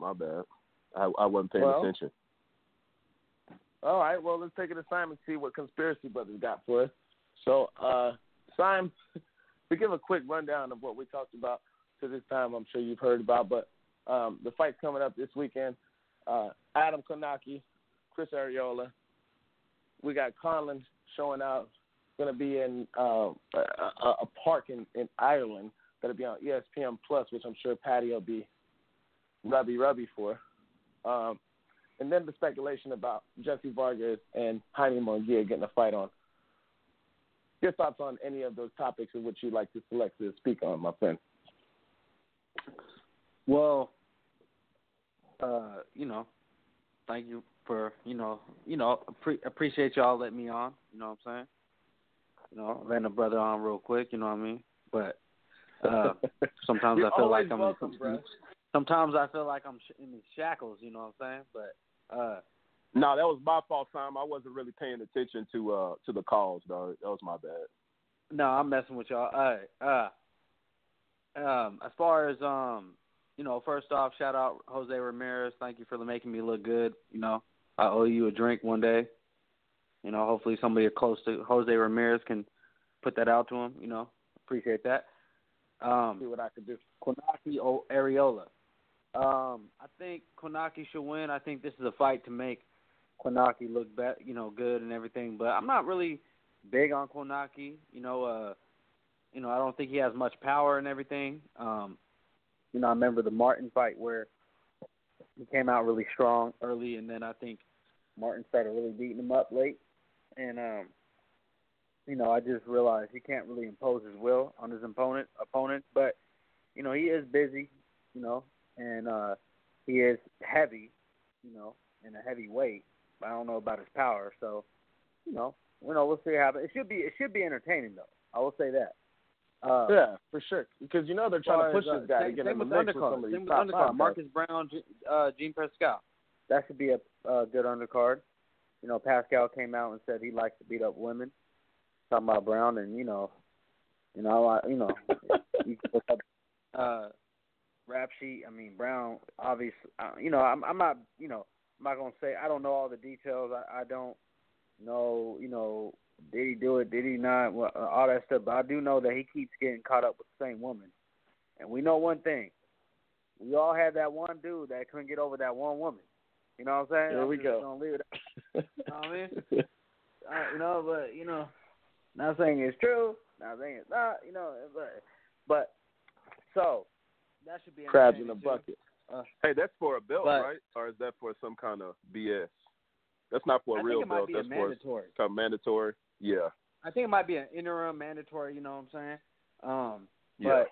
my bad. I I wasn't paying Well, attention. All right, well, let's take it to Simon and see what Conspiracy Brothers got for us. So, uh, Simon, to give a quick rundown of what we talked about to this time, I'm sure you've heard about, but um, the fight's coming up this weekend. Uh, Adam Kownacki, Chris Arreola. We got Conlan showing out. Going to be in uh, a, a park in, in Ireland. That'll be on ESPN Plus, which I'm sure Patty will be rubby rubby for. Um, and then the speculation about Jessie Vargas and Jaime Munguia getting a fight on. Your thoughts on any of those topics in which you'd like to select to speak on, my friend? Well, uh, you know, thank you for you know, you know, appre- appreciate y'all letting me on. You know what I'm saying? You know, letting a brother on real quick. You know what I mean? But uh, sometimes I feel like I'm. welcome. Sometimes I feel like I'm sh- in these shackles. You know what I'm saying? But uh, No, that was my fault, Simon. I wasn't really paying attention to uh to the calls, dog. That was my bad. No, I'm messing with y'all. Uh, uh, um, as far as um, you know, first off, shout out Jose Ramirez. Thank you for making me look good. You know, I owe you a drink one day. You know, hopefully somebody close to Jose Ramirez can put that out to him. You know, appreciate that. see Um, what I could do. O Arreola. Um, I think Kownacki should win. I think this is a fight to make Kownacki look be- you know, good and everything. But I'm not really big on Kownacki. You know, uh, you know, I don't think he has much power and everything. Um, you know, I remember the Martin fight where he came out really strong early, and then I think Martin started really beating him up late. And um, you know, I just realized he can't really impose his will on his opponent. Opponent, but you know, he is busy. You know, and uh, he is heavy. You know, and a heavy weight. But I don't know about his power. So, you know, you know, we'll see how. It should be. It should be entertaining though. I will say that. Uh, Yeah, for sure. Because you know they're trying to push uh, this guy to get same in the with mix with undercard. some of these Same with top undercard. five Marcus Browne, G- uh, Jean Pascal. That should be a uh, good undercard. You know, Pascal came out and said he likes to beat up women. Talking about Browne, and you know, you know, I, you know, you can look up uh, rap sheet. I mean, Browne, obviously, uh, you know, I'm, I'm not, you know, I'm not gonna say I don't know all the details. I, I don't know, you know, did he do it? Did he not? Well, uh, all that stuff. But I do know that he keeps getting caught up with the same woman. And we know one thing: we all had that one dude that couldn't get over that one woman. You know what I'm saying? Here I'm we just go. Gonna leave it. You know what I mean? uh, you know, but you know, not saying it's true, not saying it's not. You know, but but so that should be Crabs in a entertaining, too. bucket. Hey, that's for a belt, But- right? Or is that for some kind of BS? That's not for a I real think it might belt. be That's a for mandatory. some mandatory. Yeah. I think it might be an interim mandatory. You know what I'm saying? Um, Yeah. but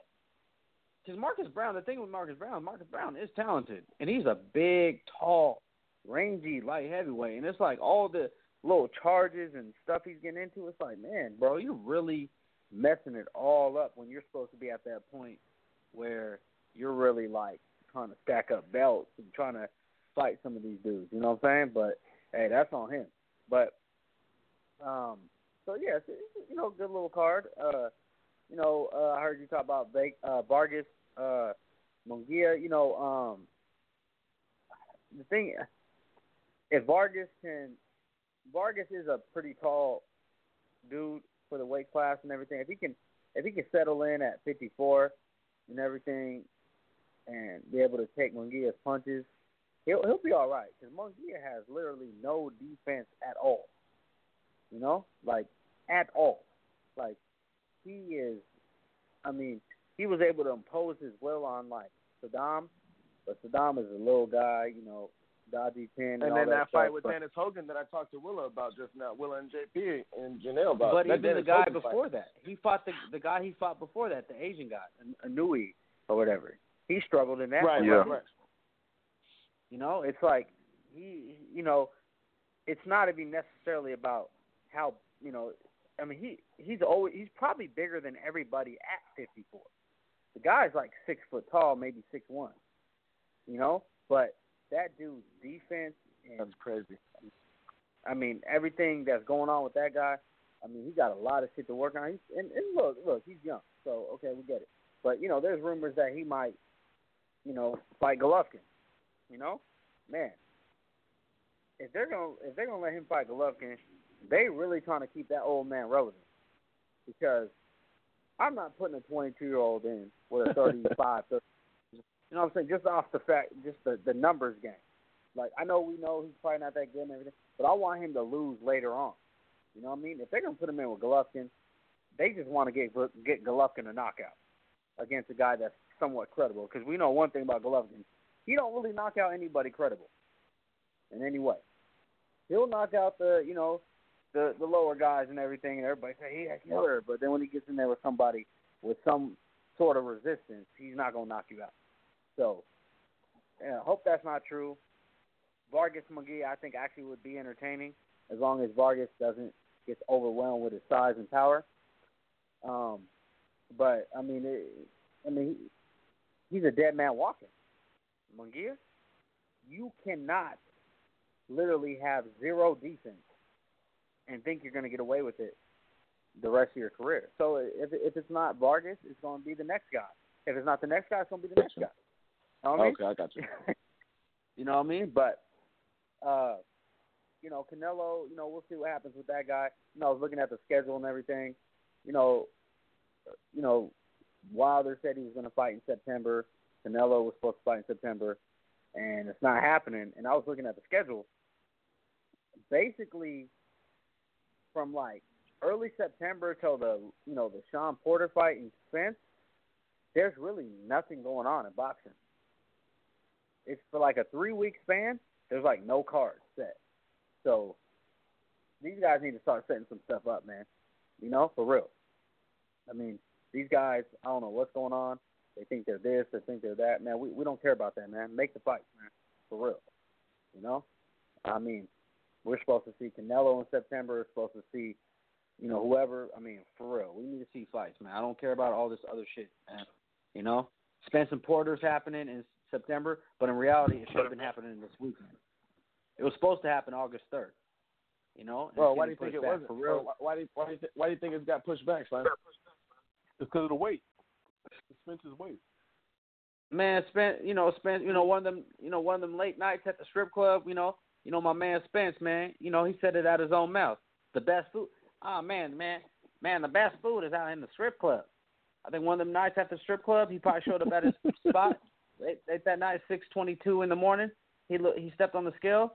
because Marcus Browne, the thing with Marcus Browne, Marcus Browne is talented, and he's a big, tall, rangy light heavyweight, and it's like all the little charges and stuff he's getting into. It's like, man, bro, you're really messing it all up when you're supposed to be at that point where you're really like trying to stack up belts and trying to fight some of these dudes. You know what I'm saying? But hey, that's on him. But um, so yeah, you know, good little card. Uh, you know, uh, I heard you talk about uh, Vargas, uh, Munguia. You know, um, the thing, if Vargas can, Vargas is a pretty tall dude for the weight class and everything. If he can, if he can settle in at 54 and everything, and be able to take Munguia's punches, he'll he'll be all right. Because Munguia has literally no defense at all. You know, like at all. Like he is. I mean, he was able to impose his will on like Sadam, but Sadam is a little guy. You know, dodgy chin. And, And then that stuff, fight with but, Dennis Hogan that I talked to Willa about just now, Willa and JP and Janelle about. But that even the guy Hogan fight. before that, he fought the the guy he fought before that, the Asian guy, Anui or whatever. He struggled in that. Right. Yeah. You know, it's like he, you know, it's not even necessarily about how you know. I mean, he he's always he's probably bigger than everybody at 54. The guy's like six foot tall, maybe six one. You know, but that dude's defense and That's crazy. I mean everything that's going on with that guy. I mean, he got a lot of shit to work on. He's, and, and look, look, he's young, so okay, we get it. But you know, there's rumors that he might, you know, fight Golovkin. You know, man, if they're gonna if they're gonna let him fight Golovkin, they really trying to keep that old man relevant. Because I'm not putting a 22 year old in with a 35, 30, you know what I'm saying? Just off the fact, just the the numbers game. Like I know we know he's probably not that good and everything, but I want him to lose later on. You know what I mean? If they're gonna put him in with Golovkin, they just want to get get Golovkin a knockout against a guy that's somewhat credible. Because we know one thing about Golovkin, he don't really knock out anybody credible in any way. He'll knock out the you know the the lower guys and everything, and everybody say he a killer. But then when he gets in there with somebody with some sort of resistance, he's not gonna knock you out. So, yeah, hope that's not true. Vargas McGee, I think, actually would be entertaining as long as Vargas doesn't get overwhelmed with his size and power. Um, but I mean, it, I mean, he's a dead man walking. Munguia, you cannot literally have zero defense and think you're going to get away with it the rest of your career. So if if it's not Vargas, it's going to be the next guy. If it's not the next guy, it's going to be the next guy. You know what I mean? Okay, I got you. you know what I mean? But uh, you know, Canelo, you know, we'll see what happens with that guy. You know, I was looking at the schedule and everything. You know, you know, Wilder said he was going to fight in September. Canelo was supposed to fight in September, and it's not happening. And I was looking at the schedule. Basically, from like early September till the you know the Shawn Porter fight in Spence, there's really nothing going on in boxing. It's for like a three week span. There's like no cards set. So these guys need to start setting some stuff up, man. You know, for real. I mean, these guys, I don't know what's going on. They think they're this, they think they're that. Man, we we don't care about that, man. Make the fights, man. For real. You know? I mean, we're supposed to see Canelo in September, we're supposed to see, you know, whoever. I mean, for real. We need to see fights, man. I don't care about all this other shit, man. You know? Spence and Porter's happening in September, but in reality it should have been happening this weekend. It was supposed to happen August third. You know? Well, why do you think it wasn't? for real? Why, why do you, why do you think why do you think it's got pushed back, son? It's because of the weight. It's Spence's weight. Man, Spence, you know, Spence, you know, one of them, you know, one of them late nights at the strip club, you know, you know, my man Spence, man, you know, he said it out his own mouth. The best food. Oh man, man, man, the best food is out in the strip club. I think one of them nights at the strip club, he probably showed up at his spot. Late, late that night, six twenty-two in the morning. he look he stepped on the scale.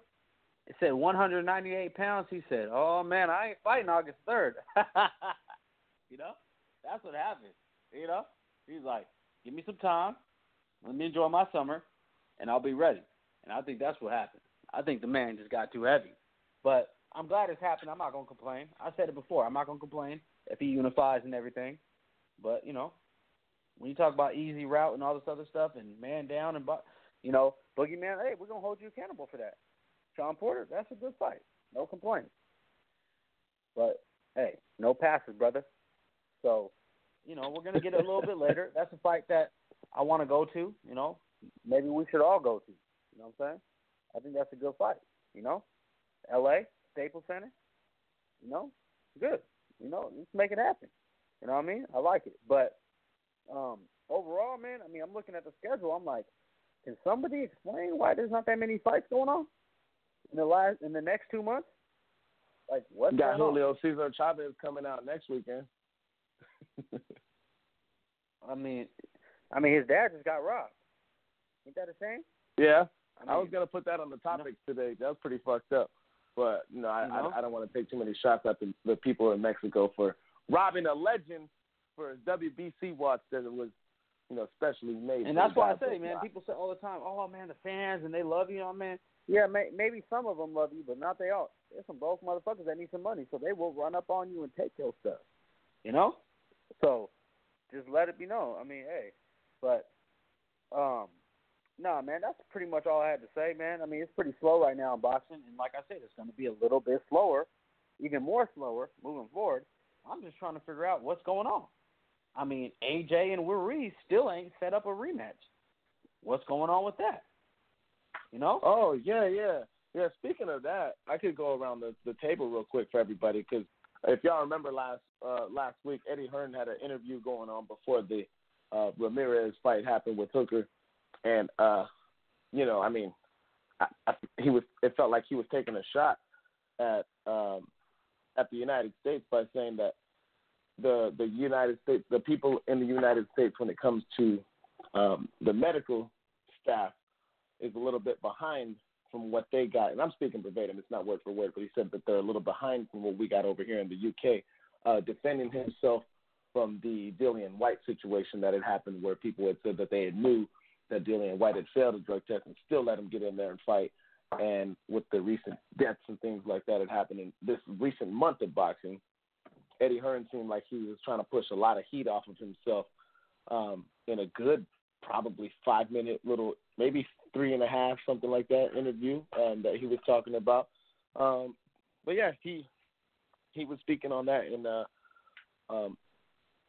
It said 198 pounds. He said, "Oh man, I ain't fighting August 3rd." you know, that's what happened. You know, he's like, "Give me some time. Let me enjoy my summer, and I'll be ready." And I think that's what happened. I think the man just got too heavy. But I'm glad it's happened. I'm not gonna complain. I said it before. I'm not gonna complain if he unifies and everything. But you know, when you talk about easy route and all this other stuff and man down and but you know, Boogeyman, hey, we're gonna hold you accountable for that. Shawn Porter, that's a good fight. No complaints. But hey, no passes, brother. So, you know, we're gonna get it a little bit later. That's a fight that I want to go to. You know, maybe we should all go to. You know what I'm saying? I think that's a good fight. You know, L.A. Staples Center. You know, good. You know, let's make it happen. You know what I mean? I like it. But um, overall, man, I mean, I'm looking at the schedule. I'm like, can somebody explain why there's not that many fights going on in the last in the next two months? Like what? Got Julio on? Cesar Chavez coming out next weekend. I mean, I mean, his dad just got robbed. Ain't that a shame? Yeah, I, mean, I was gonna put that on the topic you know, today. That was pretty fucked up. But you know, I, you know? I, I don't want to take too many shots at the, the people in Mexico for robbing a legend for a WBC watch that it was, you know, specially made. And that's why I say, man, people say all the time, "Oh man, the fans and they love you." Oh man, yeah, may, maybe some of them love you, but not they all. There's some broke motherfuckers that need some money, so they will run up on you and take your stuff. You know, so just let it be known. I mean, hey, but um, nah, man, that's pretty much all I had to say, man. I mean, it's pretty slow right now in boxing, and like I said, it's going to be a little bit slower, even more slower moving forward. I'm just trying to figure out what's going on. I mean, AJ and Ruiz still ain't set up a rematch. What's going on with that? You know? Oh yeah, yeah, yeah. Speaking of that, I could go around the, the table real quick for everybody because if y'all remember last uh, last week, Eddie Hearn had an interview going on before the uh, Ramirez fight happened with Hooker, and uh, you know, I mean, I, I, he was. It felt like he was taking a shot at um, at the United States by saying that the the United States, the people in the United States, when it comes to um, the medical staff, is a little bit behind from what they got. And I'm speaking verbatim; it's not word for word, but he said that they're a little behind from what we got over here in the UK, uh, defending himself from the Dillian Whyte situation that had happened, where people had said that they had knew that Dillian Whyte had failed a drug test and still let him get in there and fight. And with the recent deaths and things like that had happened in this recent month of boxing, Eddie Hearn seemed like he was trying to push a lot of heat off of himself um, in a good, probably five minute little, maybe three and a half, something like that interview um, that he was talking about. Um, but yeah, he he was speaking on that in uh, um,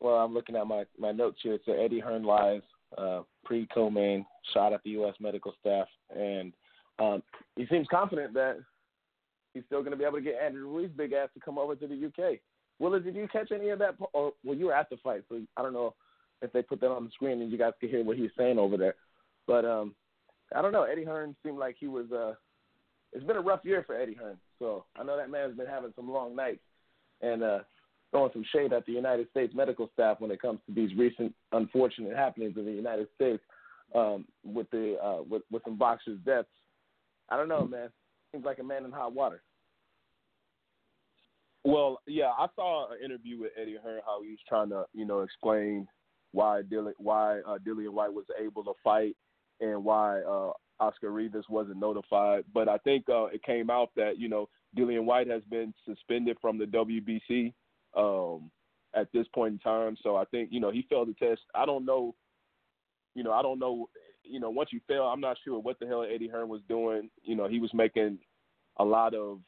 well, I'm looking at my my notes here. It said Eddie Hearn lies uh, pre co-main shot at the U.S. medical staff, and um, he seems confident that he's still going to be able to get Andrew Ruiz big ass to come over to the UK. Willis, did you catch any of that? Or well, you were at the fight, so I don't know if they put that on the screen and you guys could hear what he's saying over there. But um, I don't know. Eddie Hearn seemed like he was. Uh, it's been a rough year for Eddie Hearn, so I know that man's been having some long nights and uh, throwing some shade at the United States medical staff when it comes to these recent unfortunate happenings in the United States um, with the uh, with with some boxers' deaths. I don't know, man. Seems like a man in hot water. Well, yeah, I saw an interview with Eddie Hearn how he was trying to, you know, explain why Dillian why uh, Dillian Whyte was able to fight and why uh, Oscar Rivas wasn't notified. But I think uh, it came out that you know Dillian Whyte has been suspended from the WBC um, at this point in time. So I think you know he failed the test. I don't know, you know, I don't know, you know, once you fail, I'm not sure what the hell Eddie Hearn was doing. You know, he was making a lot of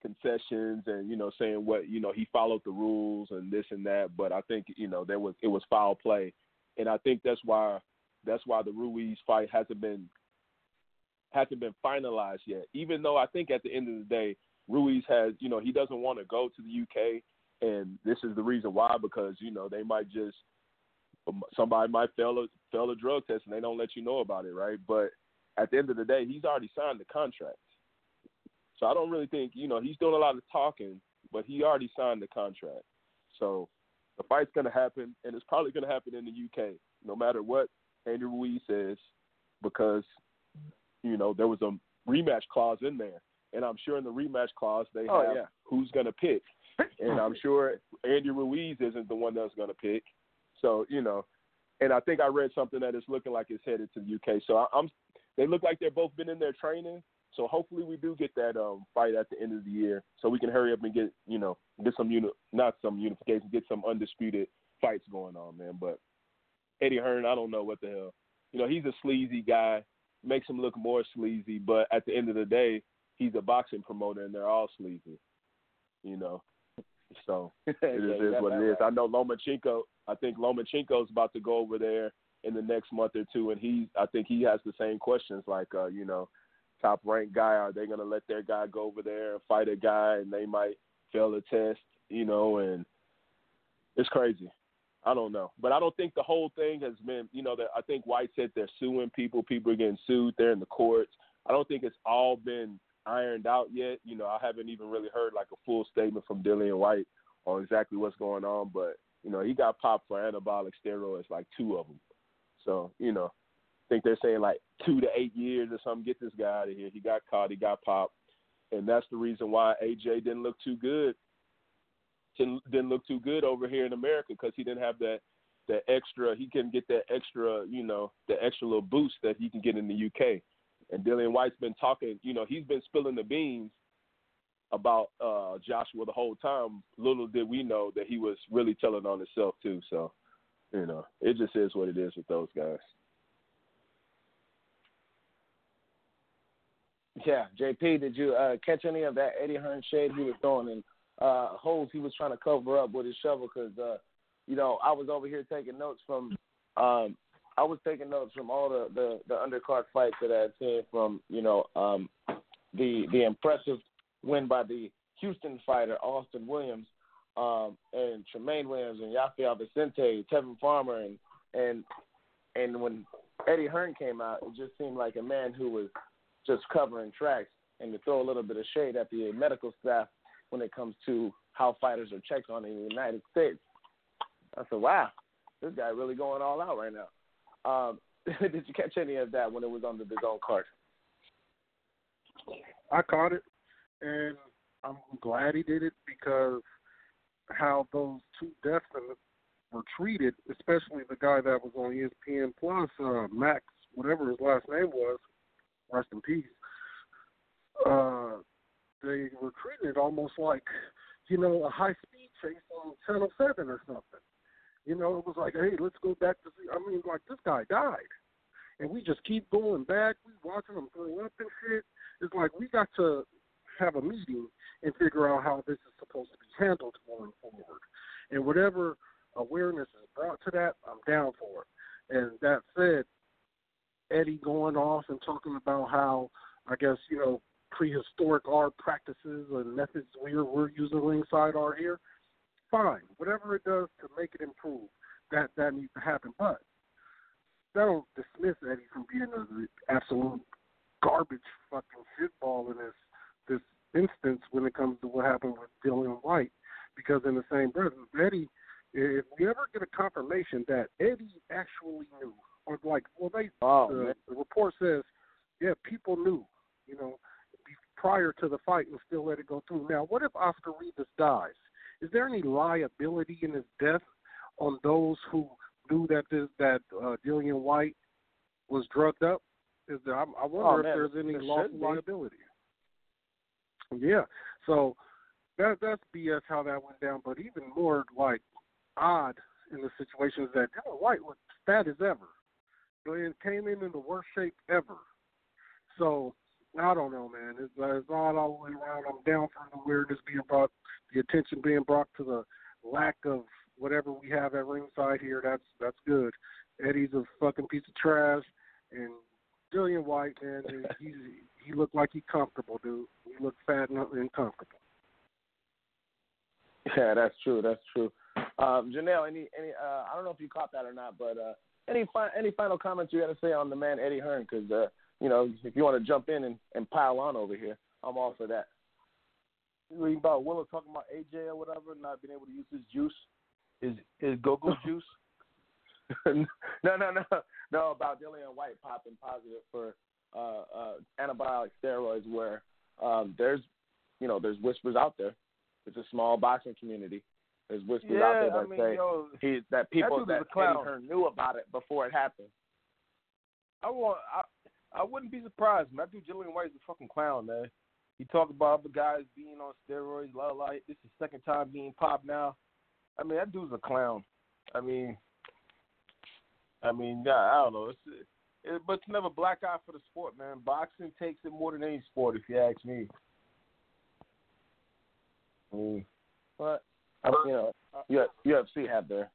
concessions and you know saying what you know he followed the rules and this and that but i think you know there was it was foul play and i think that's why that's why the ruiz fight hasn't been hasn't been finalized yet. Even though i think at the end of the day ruiz has you know he doesn't want to go to the uk and this is the reason why because you know they might just um, somebody might fail a fail a drug test and they don't let you know about it right? But at the end of the day he's already signed the contract. So I don't really think, you know, he's doing a lot of talking, but he already signed the contract. So the fight's going to happen, and it's probably going to happen in the UK, no matter what Andrew Ruiz says, because you know, there was a rematch clause in there, and I'm sure in the rematch clause they Oh, have yeah. who's going to pick, and I'm sure Andy Ruiz isn't the one that's going to pick. So you know, and I think I read something that it's looking like it's headed to the UK. So I, I'm, they look like they've both been in their training. So hopefully we do get that um, fight at the end of the year, so we can hurry up and get you know get some uni- not some unification, get some undisputed fights going on, man. But Eddie Hearn, I don't know what the hell. You know, he's a sleazy guy, makes him look more sleazy, but at the end of the day, he's a boxing promoter, and they're all sleazy. You know, so it is, is what it is. I know Lomachenko. I think Lomachenko's about to go over there in the next month or two, and he, I think he has the same questions. Like, uh, you know, top ranked guy, are they going to let their guy go over there and fight a guy, and they might fail the test? You know, and it's crazy. I don't know, but I don't think the whole thing has been. You know, that I think Whyte said they're suing people. People are getting sued. They're in the courts. I don't think it's all been ironed out yet. You know, I haven't even really heard like a full statement from Dillian Whyte on exactly what's going on. But you know, he got popped for anabolic steroids, like two of them. So you know, I think they're saying like two to eight years or something. Get this guy out of here. He got caught. He got popped, and that's the reason why AJ didn't look too good. Didn't, look too good over here in America because he didn't have that that extra. He couldn't get that extra, you know, the extra little boost that he can get in the UK. And Dillian Whyte's been talking, you know, he's been spilling the beans about uh Joshua the whole time. Little did we know that he was really telling on himself too. So, you know, it just is what it is with those guys. Yeah, JP, did you uh, catch any of that Eddie Hearn shade he was throwing and uh, holes he was trying to cover up with his shovel? Because uh, you know I was over here taking notes from um, I was taking notes from all the, the the undercard fights that I had seen from you know um, the the impressive win by the Houston fighter Austin Williams um, and Tremaine Williams and Rafael Vicente, Tevin Farmer, and and and when Eddie Hearn came out, it just seemed like a man who was just covering tracks and to throw a little bit of shade at the medical staff when it comes to how fighters are checked on in the United States. I said, wow, this guy really going all out right now. Um, did you catch any of that when it was on the DAZN card? I caught it, and I'm glad he did it because how those two deaths were treated, especially the guy that was on ESPN Plus, uh, Max, whatever his last name was, rest in peace. Uh, they were treating it almost like, you know, a high speed chase on Channel Seven or something. You know, it was like, hey, let's go back to see. I mean, like this guy died, and we just keep going back. We watching him throw up and shit. It's like we got to have a meeting and figure out how this is supposed to be handled going forward. And whatever awareness is brought to that, I'm down for it. And that said, Eddie going off and talking about how I guess you know prehistoric art practices and methods we're we're using ringside are here. Fine, whatever it does to make it improve, that that needs to happen. But that don't dismiss Eddie from being an absolute garbage fucking shitball in this this instance when it comes to what happened with Dillian Whyte. Because in the same breath, Eddie, if we ever get a confirmation that Eddie actually knew, or like, well, they Oh, the, the report says, yeah, people knew, you know, prior to the fight and still let it go through. Now, what if Oscar Rivas dies? Is there any liability in his death on those who knew that this, that uh, Dillian Whyte was drugged up? Is there? I, I wonder Oh, if man, there's any there lawful liability. Yeah, so that that's BS how that went down. But even more like odd in the situation is that Dillian Whyte was fat as ever. And came in in the worst shape ever. So I don't know, man. It's, uh, it's odd all the way around. I'm down for the awareness being brought, the attention being brought to the lack of whatever we have at ringside here. That's that's good. Eddie's a fucking piece of trash, and Dillian Whyte, man, he's he looked like he comfortable, dude. He looked fat and and comfortable. Yeah, that's true. That's true. Um, Janelle, any any uh, I don't know if you caught that or not, but uh, any fi- any final comments you got to say on the man Eddie Hearn? Because uh, you know, if you want to jump in and, and pile on over here, I'm all for that. You reading about Willow talking about AJ or whatever, not being able to use his juice, his his go-go juice. no, no, no, no. About Dillian Whyte popping positive for uh, uh, anabolic steroids, where um, there's you know there's whispers out there. It's a small boxing community. There's whispers yeah, out there that I mean, say yo, he that people that clown. Eddie Hearn knew about it before it happened. I want. I, I wouldn't be surprised, man. That dude Dillian Whyte is a fucking clown, man. He talk about other guys being on steroids, la la. This is the second time being popped now. I mean, that dude's a clown. I mean, I mean, yeah, I don't know. It's, it, but it's never black eye for the sport, man. Boxing takes it more than any sport, if you ask me. I mean, But I, you know, UFC have their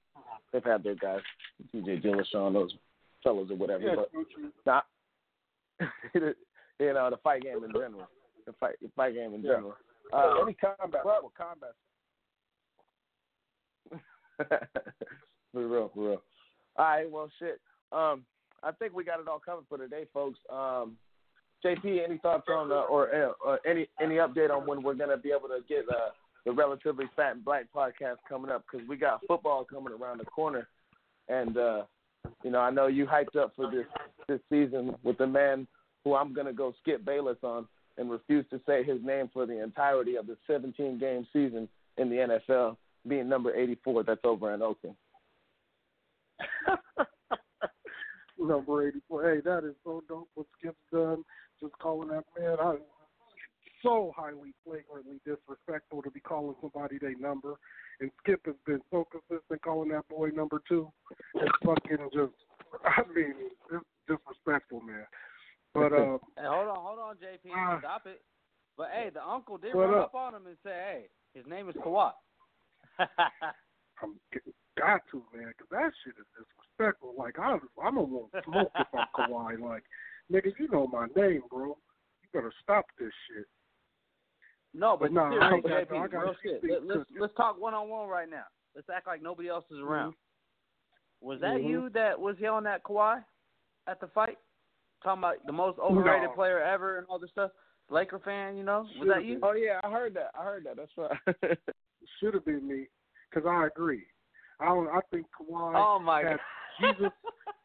they've had their guys, TJ Dillashaw, those fellows or whatever. yeah, but true, true. not you know the fight game in general. The fight the fight game in Yeah. general. Uh, any combat, well, combat. for real, for real. All right, well, shit. Um, I think we got it all covered for today, folks. Um, JP, any thoughts on uh, or uh, uh, any any update on when we're gonna be able to get uh, the relatively fat and black podcast coming up? Because we got football coming around the corner, and uh, you know I know you hyped up for this this season with the man who I'm gonna go skip Bayless on and refuse to say his name for the entirety of the 17 game season in the NFL, being number 84. That's over in Oakland. Number 84. Hey, that is so dope what Skip's done. Just calling that man. I, so highly flagrantly disrespectful to be calling somebody their number. And Skip has been so consistent calling that boy number two. It's fucking just, I mean, it's disrespectful, man. But, uh, Hey, hold on, hold on, JP. Ah. Stop it. But hey, the uncle did What run up? up on him and say, "Hey, his name is Kawhi." I'm getting got to, man, 'cause that shit is disrespectful. Like, I, I'm gonna want smoke if I'm Kawhi. Like, nigga, you know my name, bro. You better stop this shit. No, but But nah, seriously, JP, I real shit. Let, let's let's talk one on one right now. Let's act like nobody else is around. Was that Mhm. you that was yelling at Kawhi at the fight? Talking about the most overrated No. player ever and all this stuff. Laker fan, you know? Was that you? Oh yeah, I heard that. I heard that. That's right. Should have been me, because I agree. I don't. I think Kawhi. Oh my had god. Jesus.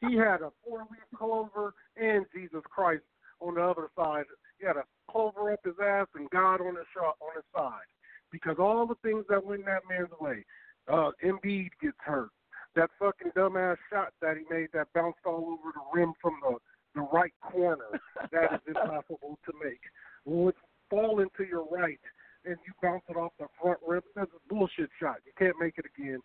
He had a four-leaf clover and Jesus Christ on the other side. He had a clover up his ass and God on his shot, on his side. Because all the things that went in that man's way. Uh, Embiid gets hurt. That fucking dumbass shot that he made that bounced all over the rim from the the right corner. that is impossible to make. Would fall into your right and you bounce it off the front rim. That's a bullshit shot. You can't make it again.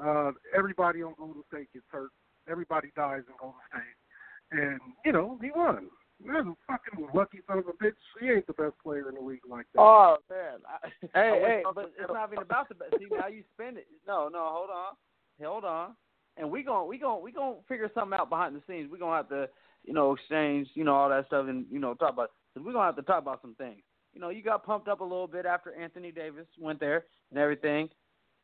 Uh, everybody on Golden State gets hurt. Everybody dies in Golden State. And, you know, he won. That's a fucking lucky son of a bitch. He ain't the best player in the league like that. oh man. I, I Hey, wish hey, Uncle but Phil- it's not even about the. See, now you spend it. No, no, hold on, hold on, and we gon' we gon' we gon' figure something out behind the scenes. We gonna have to, you know, exchange, you know, all that know, talk about. Cause we're gonna have to talk about some things. You know, you got pumped up a little bit after Anthony Davis went there and everything.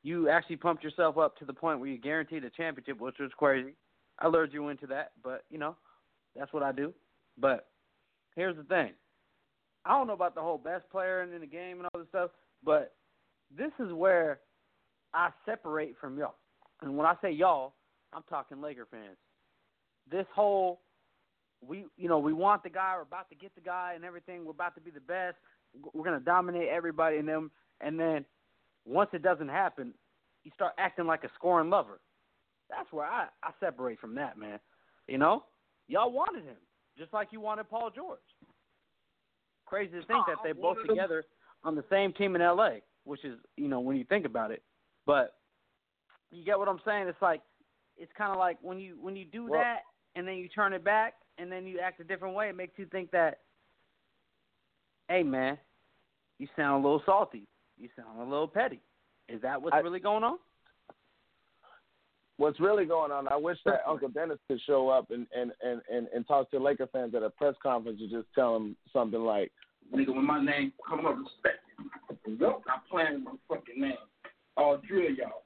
You actually pumped yourself up to the point where you guaranteed a championship, which was crazy. I lured you into that, but you know, that's what I do. But here's the thing. I don't know about the whole best player in the game and all this stuff, but this is where I separate from y'all. And when I say y'all, I'm talking Laker fans. This whole we you know, we want the guy, we're about to get the guy and everything, we're about to be the best, we're gonna dominate everybody and them and then once it doesn't happen, you start acting like a scoring lover. That's where I, I separate from that, man. You know? Y'all wanted him, just like you wanted Paul George. Crazy to think that they both together on the same team in LA, which is, you know, when you think about it. But you get what I'm saying? It's like it's kind of like when you when you do Well- that and then you turn it back and then you act a different way, it makes you think that hey man, you sound a little salty. You sound a little petty. Is that what's I- really going on? What's really going on? I wish that Uncle Dennis could show up and and and and, and talk to Laker fans at a press conference and just tell them something like, Nigga, when my name come up, respect it. Nope, I'm playing my fucking name. I'll drill y'all.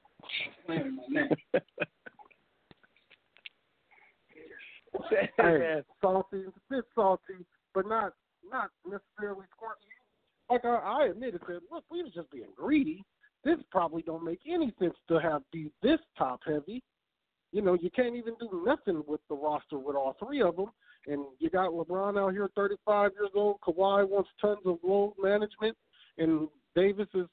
Playing my name. "Hey, salty, a bit salty, but not not necessarily squirty. Like I, I admitted that, look, we was just being greedy. This probably don't make any sense to have be this top heavy. you know, you can't even do nothing with the roster with all three of them. And you got LeBron out here, 35 years old. Kawhi wants tons of load management, and Davis has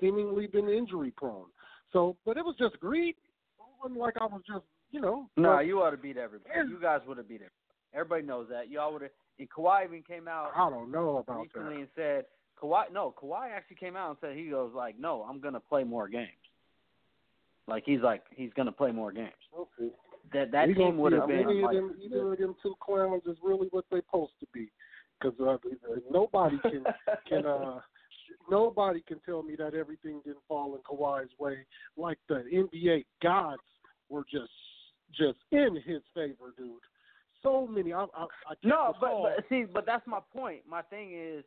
seemingly been injury prone. So, but it was just greed. It wasn't like I was just, you know. No, but you ought to beat everybody. You guys would have beat everybody. Everybody knows that. Y'all would have. And Kawhi even came out I don't know about recently that. and said Kawhi. No, Kawhi actually came out and said he goes like, no, I'm gonna play more games. Like he's like he's gonna play more games. Okay. That that team would have been like, of them, either of them two clowns is really what they're supposed to be. Because uh, nobody can can uh nobody can tell me that everything didn't fall in Kawhi's way. Like the NBA gods were just just in his favor, dude. So many. I, I, I No, but, but see, but that's my point. My thing is,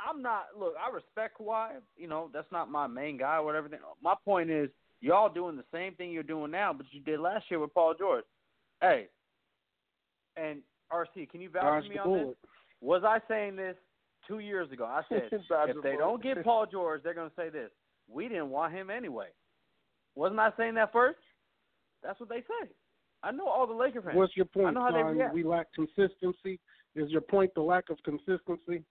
I'm not. Look, I respect Kawhi. You know, that's not my main guy or whatever. My point is, y'all doing the same thing you're doing now, but you did last year with Paul George. Hey, and RC, can you vouch for me on this? Was I saying this two years ago? I said if they don't get Paul George, they're going to say this. We didn't want him anyway. Wasn't I saying that first? That's what they say. I know all the Laker fans. What's your I point, know how they react. We lack consistency. Is your point the lack of consistency?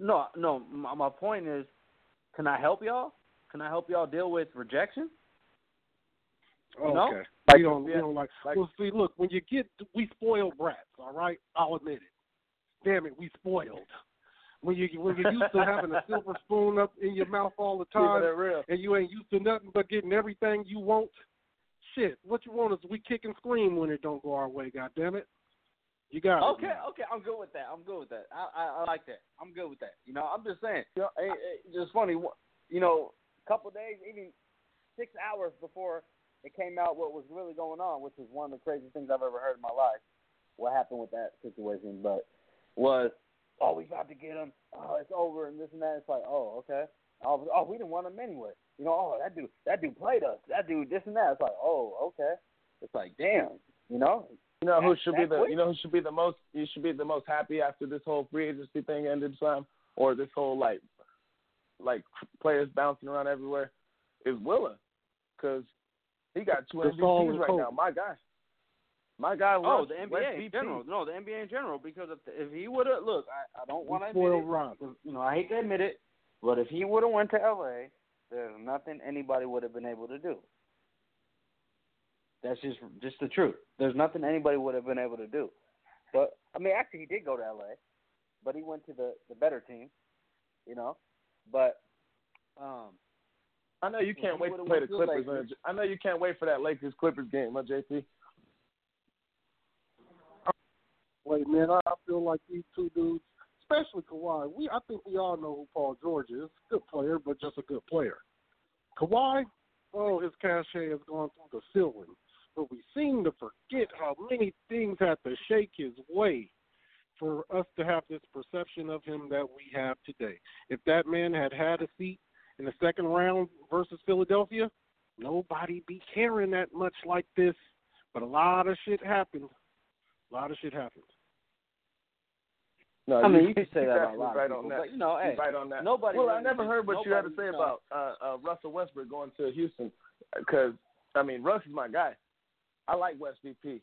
No, no. My, my point is, can I help y'all? Can I help y'all deal with rejection? Okay. No? we don't, we yeah, don't like, like- Well, see, look, when you get, we spoiled brats. All right, I'll admit it. Damn it, we spoiled. When you when you're used to having a silver spoon up in your mouth all the time, and you ain't used to nothing but getting everything you want. Shit, what you want is we kick and scream when it don't go our way. God damn it, you got it. Okay, okay, I'm good with that. I'm good with that. I, I I like that. I'm good with that. You know, I'm just saying. You know, it, it, just funny. You know, a couple days, even six hours before it came out, what was really going on, which is one of the craziest things I've ever heard in my life. What happened with that situation, but was oh we about to get him. Oh, it's over and this and that. It's like oh okay. Oh, oh we didn't want him anyway. You know, oh that dude that dude played us. That dude this and that. It's like oh okay. It's like damn. You know, You know who That- should be the quick? you know who should be the most you should be the most happy after this whole free agency thing ended time or this whole like like players bouncing around everywhere is Willa because he got two It's all MVPs right now. My guy, my guy. Oh, Russ, the West NBA in VP. general. No, the NBA in general. Because if, if he would have look, I, I don't want to admit spoiled it. rotten. You know, I hate to admit it, but if he would have went to LA, there's nothing anybody would have been able to do. That's just just the truth. There's nothing anybody would have been able to do. But I mean, actually, he did go to LA, but he went to the the better team. You know, but um, I know you can't wait to play the Clippers. Lakers- I know you can't wait for that Lakers Clippers game, huh, JP? Wait, man, I I feel like these two dudes, especially Kawhi, we I think we all know who Paul George is. Good player, but just a good player. Kawhi, oh, his cachet has gone through the ceiling. But we seem to forget how many things had to shake his way for us to have this perception of him that we have today. If that man had had a seat in the second round versus Philadelphia, nobody be caring that much like this. But a lot of shit happened. A lot of shit happened. No, I mean, you, you could say that about a actually lot right people, on that. but, you know, hey, right on that. nobody Well, I never heard what you had to nobody- say no. about uh, uh, Russell Westbrook going to Houston, because I mean, Russ is my guy. I like West VP,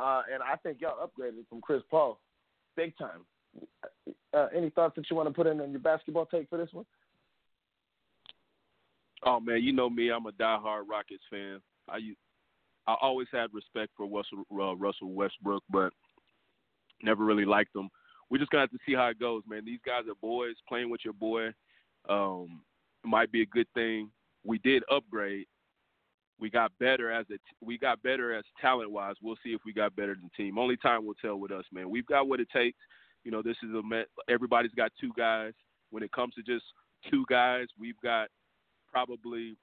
uh, and I think y'all upgraded from Chris Paul, big time. Uh, any thoughts that you want to put in on your basketball take for this one? Oh man, you know me. I'm a diehard Rockets fan. I I always had respect for Russell uh, Russell Westbrook, but never really liked him. We're just gonna have to see how it goes, man. These guys are boys. Playing with your boy um, might be a good thing. We did upgrade. We got better as a t- we got better as talent wise. We'll see if we got better than team. Only time will tell with us, man. We've got what it takes. You know, this is a met. Everybody's got two guys. When it comes to just two guys, we've got probably,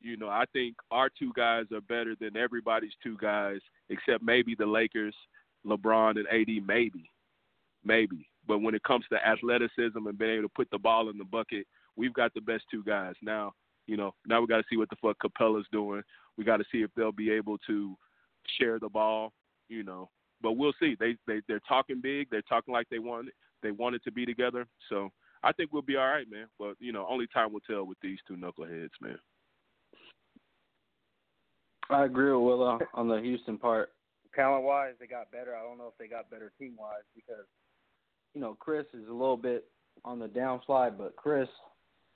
you know, I think our two guys are better than everybody's two guys, except maybe the Lakers, LeBron and AD, maybe, maybe. But when it comes to athleticism and being able to put the ball in the bucket, we've got the best two guys. Now, you know, now we got to see what the fuck Capela's doing. We got to see if they'll be able to share the ball, you know. But we'll see. They they they're talking big. They're talking like they want it. They want it to be together. So I think we'll be all right, man. But you know, only time will tell with these two knuckleheads, man. I agree with Willow on the Houston part. Talent wise, they got better. I don't know if they got better team wise because you know Chris is a little bit on the downslide, but Chris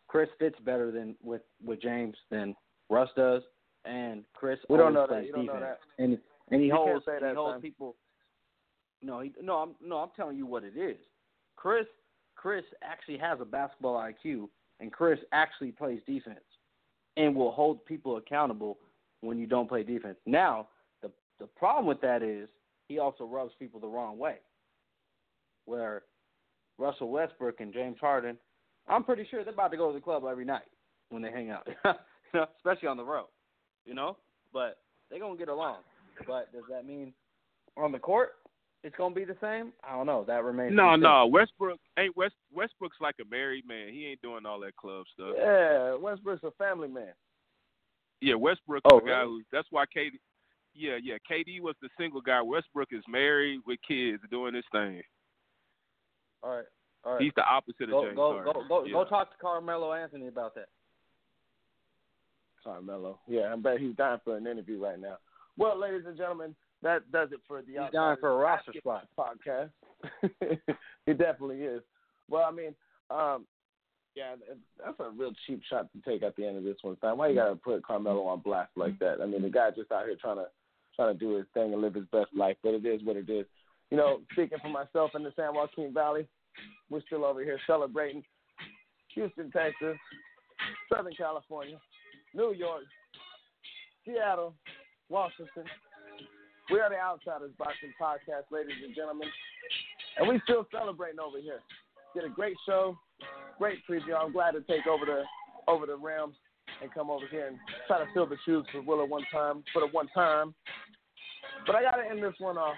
Chris fits better than with with James than Russ does, and Chris We don't know that. You don't know defense. that. and and he You holds he holds people. No, he no. I'm no. I'm telling you what it is. Chris Chris actually has a basketball IQ, and Chris actually plays defense, and will hold people accountable when you don't play defense. Now the the problem with that is he also rubs people the wrong way. Where Russell Westbrook and James Harden, I'm pretty sure they're about to go to the club every night when they hang out, you know, especially on the road, you know. But they're gonna get along. But does that mean on the court it's gonna be the same? I don't know. That remains. No, no. Westbrook ain't West Westbrook's like a married man. He ain't doing all that club stuff. Yeah, Westbrook's a family man. Yeah, Westbrook Oh, is the guy who. That's why KD. Yeah, yeah. KD was the single guy. Westbrook is married with kids, doing his thing. All right, all right. He's the opposite go of James go Harden. go go, yeah. go talk to Carmelo Anthony about that. Carmelo. Yeah, I bet he's dying for an interview right now. Well, ladies and gentlemen, that does it for the He's dying for a roster spot. podcast. he definitely is. Well, I mean, um, yeah, that's a real cheap shot to take at the end of this one. Time. Why you gotta put Carmelo on blast like that? I mean, the guy just out here trying to trying to do his thing and live his best life, but it is what it is. You know, speaking for myself in the San Joaquin Valley, we're still over here celebrating Houston, Texas, Southern California, New York, Seattle, Washington. We are the Outsiders Boxing Podcast, ladies and gentlemen. And we still celebrating over here. Did a great show, great preview. I'm glad to take over the over the realm and come over here and try to fill the shoes for Willow one time for the one time. But I gotta end this one off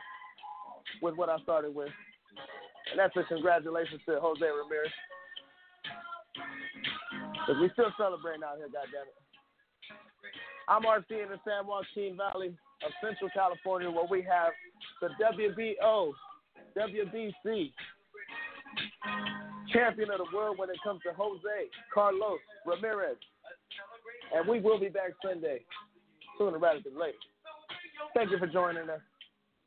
with what I started with. And that's a congratulations to Jose Ramirez. Because we still celebrating out here, goddammit. I'm RC in the San Joaquin Valley of Central California where we have the WBO, WBC champion of the world when it comes to Jose Carlos Ramirez. And we will be back Sunday, sooner rather than later. Thank you for joining us.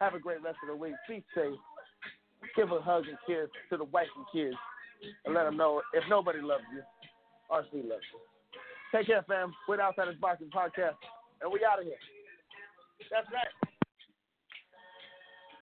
Have a great rest of the week. Be safe. Give a hug and kiss to the wife and kids and let them know if nobody loves you, RC loves you. Take care, fam. We're the Outsiders Boxing Podcast, and we out of here. That's right.